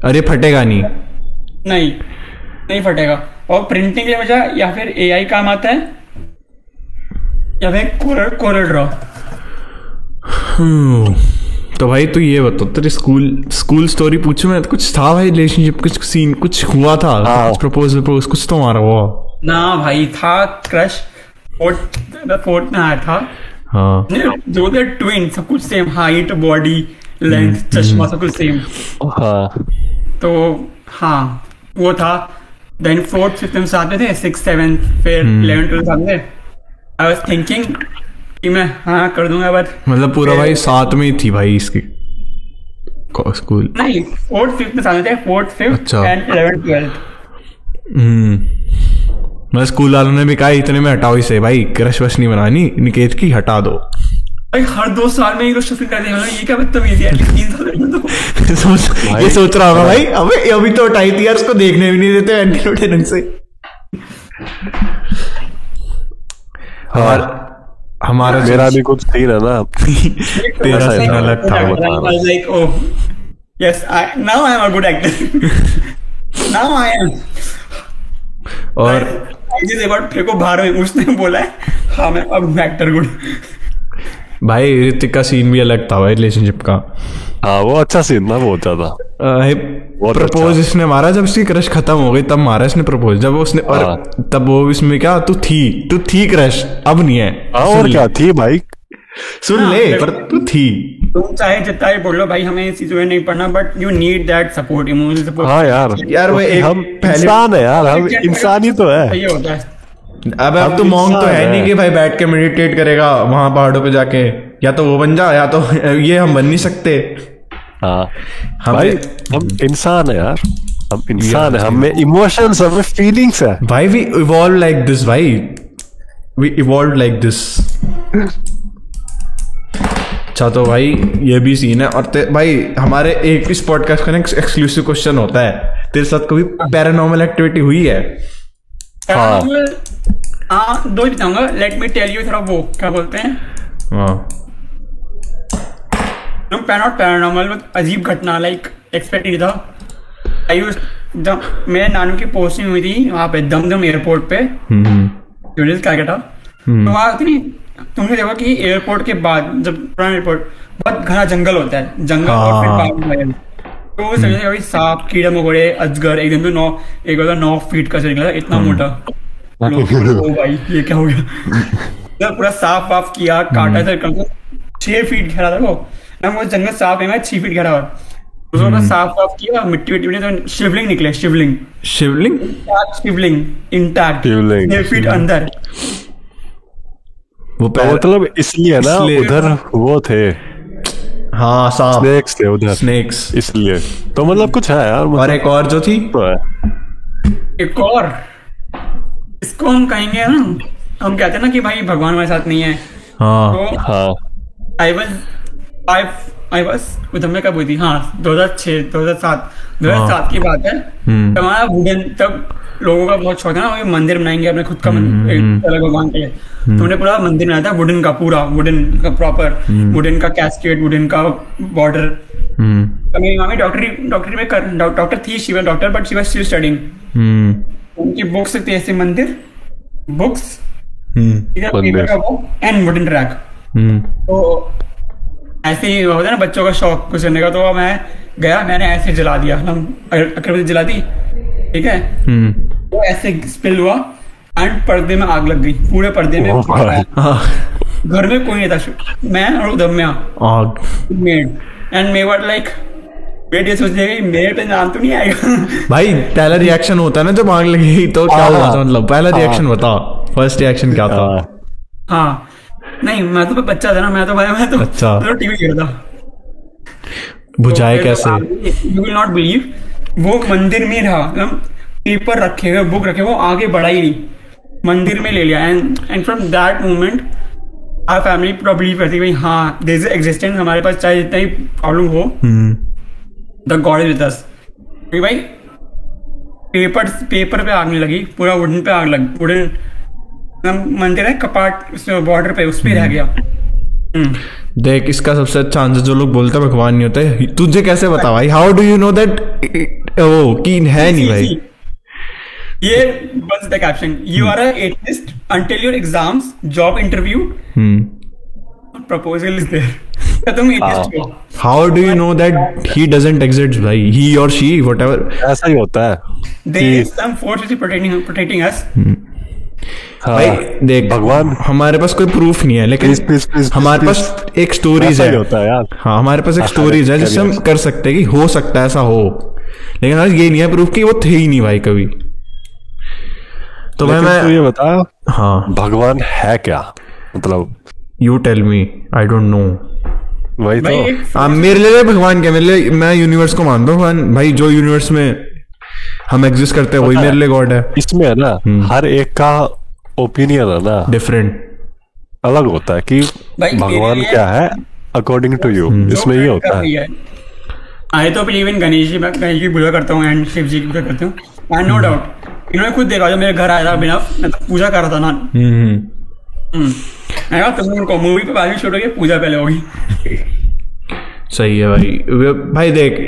अरे फटेगा नहीं।
नहीं नहीं फटेगा। और प्रिंटिंग के बजाय या फिर एआई काम आता है? या फिर कोरल कोरल ड्रॉ
हम्म, तो भाई तू ये बता तेरी स्कूल स्कूल स्टोरी पूछू मैं? तो कुछ था भाई रिलेशनशिप कुछ सीन कुछ हुआ था?
हाँ।
कुछ प्रपोजल प्रपोज कुछ तो मारा हुआ।
ना भाई था क्रश फोर्थ फोर्थ में आया था।
हाँ।
जो थे ट्विन सब कुछ सेम हाइट बॉडी लेंथ चश्मा सब कुछ सेम तो हाँ वो था. देन फोर्थ फिफ्थ में साथ में थे सिक्स सेवन फिर इलेवन ट्वेल्थ साथ में थे आई वॉज़ थिंकिंग कि मैं हाँ कर दूँगा बट
मतलब पूरा भाई साथ में ही थी भाई इसकी. स्कूल
नहीं फोर्थ फिफ्थ में साथ में थे fourth fifth. And eleven twelfth
hmm मतलब स्कूल वालों ने भी कहा इतने में हटाओ इसे भाई क्रश वश नहीं बनानी निकेत की हटा दो.
हर दो साल में कर मतलब ये क्या बदतमीजी है तीन साल तो *laughs*
सोच ये सोच रहा होगा भाई अबे अभी तो हटाई थी यार उसको देखने भी नहीं देते एंटी नोटे ढंग से और हमारा
मेरा भी कुछ सीन है ना
तेरा
ऐसा
सीन। अलग था
I
बता
like, oh, yes, I now I am a good actor. *laughs* now I am.
और
जिस एक बार फिर को बाहर में उसने बोला है हाँ मैं अब एक्टर गुड
भाई ऋतिक का सीन भी अलग था भाई रिलेशनशिप का।
हाँ वो अच्छा सीन था बहुत ज़्यादा।
प्रपोज
अच्छा।
इसने मारा जब उसकी क्रश खत्म हो गई तब मारा इसने प्रपोज जब उसने और
हाँ।
तब वो इसमें क्या तू थी तू थी क्रश अब नहीं है।
हाँ
सुन
और क्या थी भाई।
सुन
हाँ,
ले पर तू थी।
तुम चाहे जितना ही बोलो भाई हमें इस चीज़ों में नहीं पढ़ना but you need that support emotional support
हाँ यार।
यार वो एक
हम इंसान है यार हम इंसान ही तो है।
ये होता है।
अब अब तो मॉन्ग तो है। नहीं कि भाई बैठ के मेडिटेट करेगा वहाँ पहाड़ों पे जाके। या तो वो बन जा या तो *laughs* ये हम बन नहीं सकते।
हाँ। भाई हम इंसान है यार। हम इंसान है हमें इमोशंस हमें फीलिंग्स है।
भाई वी इवॉल्व लाइक दिस भाई। वी इवॉल्व लाइक दिस अच्छा तो भाई ये भी सीन है। और भाई हमारे एक इस पॉडकास्ट का ना एक्सक्लूसिव क्वेश्चन होता है। तेरे साथ कभी पैरानॉर्मल एक्टिविटी हुई है?
हाँ।
हाँ दो ही बताऊँगा लेट मी टेल यू थोड़ा वो क्या बोलते हैं? नो नॉट पैरानॉर्मल बट अजीब घटना लाइक एक्सपेक्ट नहीं था। आई यूज़ जब मेरे नानू की पोस्टिंग हुई थी वहाँ पे दमदम एयरपोर्ट पे।
हम्म
टूरिस्ट क्या था तो वहाँ होती नहीं तुमने देखा कि एयरपोर्ट के बाद जब पुराना एयरपोर्ट बहुत घना जंगल होता है। जंगल और फिर
हाँ।
वगैरह। तो वो समझे कभी सांप कीड़े मकोड़े अजगर एक दिन तो नौ एक बार तो नौ फीट का चल निकला इतना मोटा। ओ भाई ये क्या हो गया? *laughs* पूरा साफ़ वाफ किया काटा था कम से छह फीट घेरा था वो ना वो जंगल साफ़ है मैं छह फीट घेरा हुआ। उसको पूरा साफ़ वाफ किया मिट्टी मिट्टी मिट्टी तो शिवलिंग निकले शिवलिंग।
शिवलिंग?
शिवलिंग इंटैक्ट
शिवलिंग।
छह फीट अंदर।
वो
तो मतलब इसलिए ना उधर वो थे।
हाँ सांप
स्नेक्स थे उधर।
स्नेक्स
इसलिए। तो मतलब कुछ है यार
और
मतलब
एक और जो थी?
तो
एक और। इसको हम कहेंगे ना? हम कहते हैं ना कि भाई भगवान हमारे साथ नहीं है।
हाँ।
तो
हाँ।
I was I I was उधर में कब हुई थी? हाँ 2006 2007 2007 की बात है।
हम्म।
तब हमारा वुडन तब लोगों का बहुत शौक है ना वो मंदिर बनाएँगे अपने खुद का मंदिर अलग भगवान के तो हमने पूरा मंदिर बनाया था वुडन का पूरा वुडन का प्रॉपर वुडन का कैस्केट वुडन का बॉर्डर
हम्म।
मेरी मामी डॉक्टरी डॉक्टरी में डॉक्टर थी she doctor but she was still studying
hmm.
उनकी बुक्स थी ऐसे मंदिर। बुक्स
हम्म
वो एंड वुडन ट्रैक
हम्म।
तो ऐसे ही होता है ना बच्चों का शौक कुछ करने का तो मैं गया मैंने ऐसे जला दिया हम अगरबत्ती जला दी ठीक है?
हम्म।
वो ऐसे स्पिल हुआ एंड पर्दे में आग लग गई पूरे पर्दे में। घर में कोई नहीं था मैं और उदम्या
आग।
Made and me were like ये सोच रही मेरे पे नाम तो नहीं आएगा।
भाई पहला रिएक्शन होता है ना जब आग लगी तो क्या हुआ
हाँ।
था मतलब पहला रिएक्शन बता फ़र्स्ट रिएक्शन क्या था?
हाँ।
हाँ। नहीं मैं तो बच्चा था ना मैं तो भाई मैं तो
अच्छा।
तो टीवी खेलता
बुझाए
तो
कैसे?
यू विल नॉट बिलीव वो मंदिर में रहा मतलब पेपर रखे हुए बुक रखे वो आगे बढ़ा ही नहीं। मंदिर में ले लिया। And and from that moment our family पूरा बिलीव करती है भाई हाँ देर इज़ एग्जिस्टेंस हमारे पास चाहे जितना ही प्रॉब्लम हो।
हम्म।
The god is with us क्योंकि भाई? पेपर पेपर पे आग नहीं लगी पूरा वुडन पे आग लगी वुडन मंदिर है कपाट बॉर्डर पे उस पर रह गया। हम्म।
देख इसका सबसे अच्छा आंसर जो लोग बोलते हैं भगवान नहीं होते। तुझे कैसे बता भाई? How do you know that ओ की है नहीं भाई?
ये बस the caption you are atheist until your exams job interview
hmm.
Proposal is there
how do you know that he doesn't exist भाई? ही और शी वट एवर
ऐसा ही होता है।
There is some force protecting protecting us
हाँ,
भाई देख
भगवान।
हमारे पास कोई प्रूफ नहीं है लेकिन हमारे पास एक स्टोरीज है
होता है यार।
हाँ हमारे पास एक स्टोरीज है जिससे हम कर सकते हैं कि हो सकता है ऐसा हो। लेकिन आज ये नहीं है प्रूफ कि वो थे ही नहीं भाई कभी। तो भाई
तू
मैं
ये बता
हाँ।
भगवान है क्या? मतलब
you tell me I don't know
वही
भाई
तो।
एक
हाँ मेरे लिए भगवान क्या मेरे लिए मैं यूनिवर्स को मानता हूँ भगवान। भाई जो यूनिवर्स में हम एग्जिस्ट करते हैं वही मेरे लिए गॉड है।
इसमें है ना
हम्म।
हर एक का ओपिनियन है ना।
डिफरेंट
अलग होता है कि भगवान क्या है अकॉर्डिंग टू यू
हम्म।
इसमें ये होता है।
आई तो बिलीव इन गणेश जी मैं गणेश की पूजा करता हूँ एंड शिव जी की पूजा करता हूँ। एंड नो डाउट इन्होंने खुद देखा जो मेरे घर आया था बिना मैं तो पूजा कर रहा था ना। तुम उनको मूवी पे बाद में शूट पूजा पहले होगी।
सही है भाई। भाई देख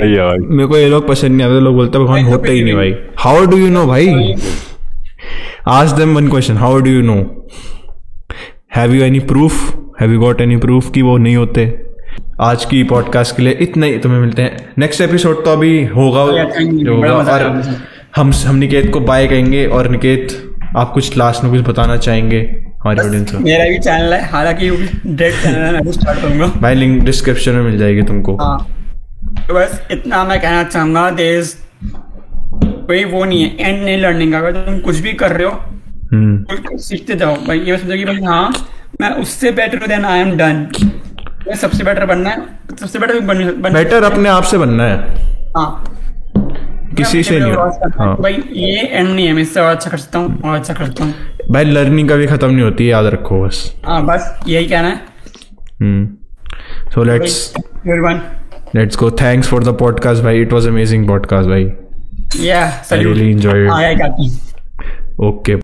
मेरे को ये लोग पसंद नहीं आते लोग बोलते भगवान
तो
होते ही नहीं भाई। हाउ डू यू नो भाई? आज them one question how do you know have you any proof have you got any proof कि वो नहीं होते? आज की पॉडकास्ट के लिए इतना ही। तुम्हें मिलते हैं। नेक्स्ट एपिसोड तो अभी होगा। होगा और हम हम निकेत को बाय कहेंगे और निकेत आप कुछ लास्ट में कुछ बताना चाहेंगे। हमारी ऑडियंस को।
मेरा भी चैनल है हालाँकि वो भी डेड चैनल है मैं भी स्टार्ट करूँगा।
भाई लिंक डिस्क्रिप्शन में मिल जाएगी तुमको।
हाँ। तो बस इतना मैं कहना चाहूँगा देर कोई वो नहीं है एंड नहीं लर्निंग का। अगर तुम कुछ भी कर रहे हो
हम्म।
कुछ कुछ सीखते जाओ। भाई ये समझो कि भाई हाँ मैं उससे better than I am done मैं सबसे बेटर बनना है सबसे बेटर बन, बन
बेटर अपने आप से बनना है।
हाँ।
किसी से नहीं हाँ।
भाई ये एंड नहीं है मैं इससे और अच्छा कर सकता हूँ और अच्छा कर सकता हूँ।
भाई लर्निंग कभी खत्म नहीं होती याद रखो बस।
हाँ बस यही कहना है।
So let's
everyone
let's go thanks for the podcast भाई. इट वाज अमेजिंग पॉडकास्ट भाई.
Yeah
I really enjoyed it.
I got you.
Okay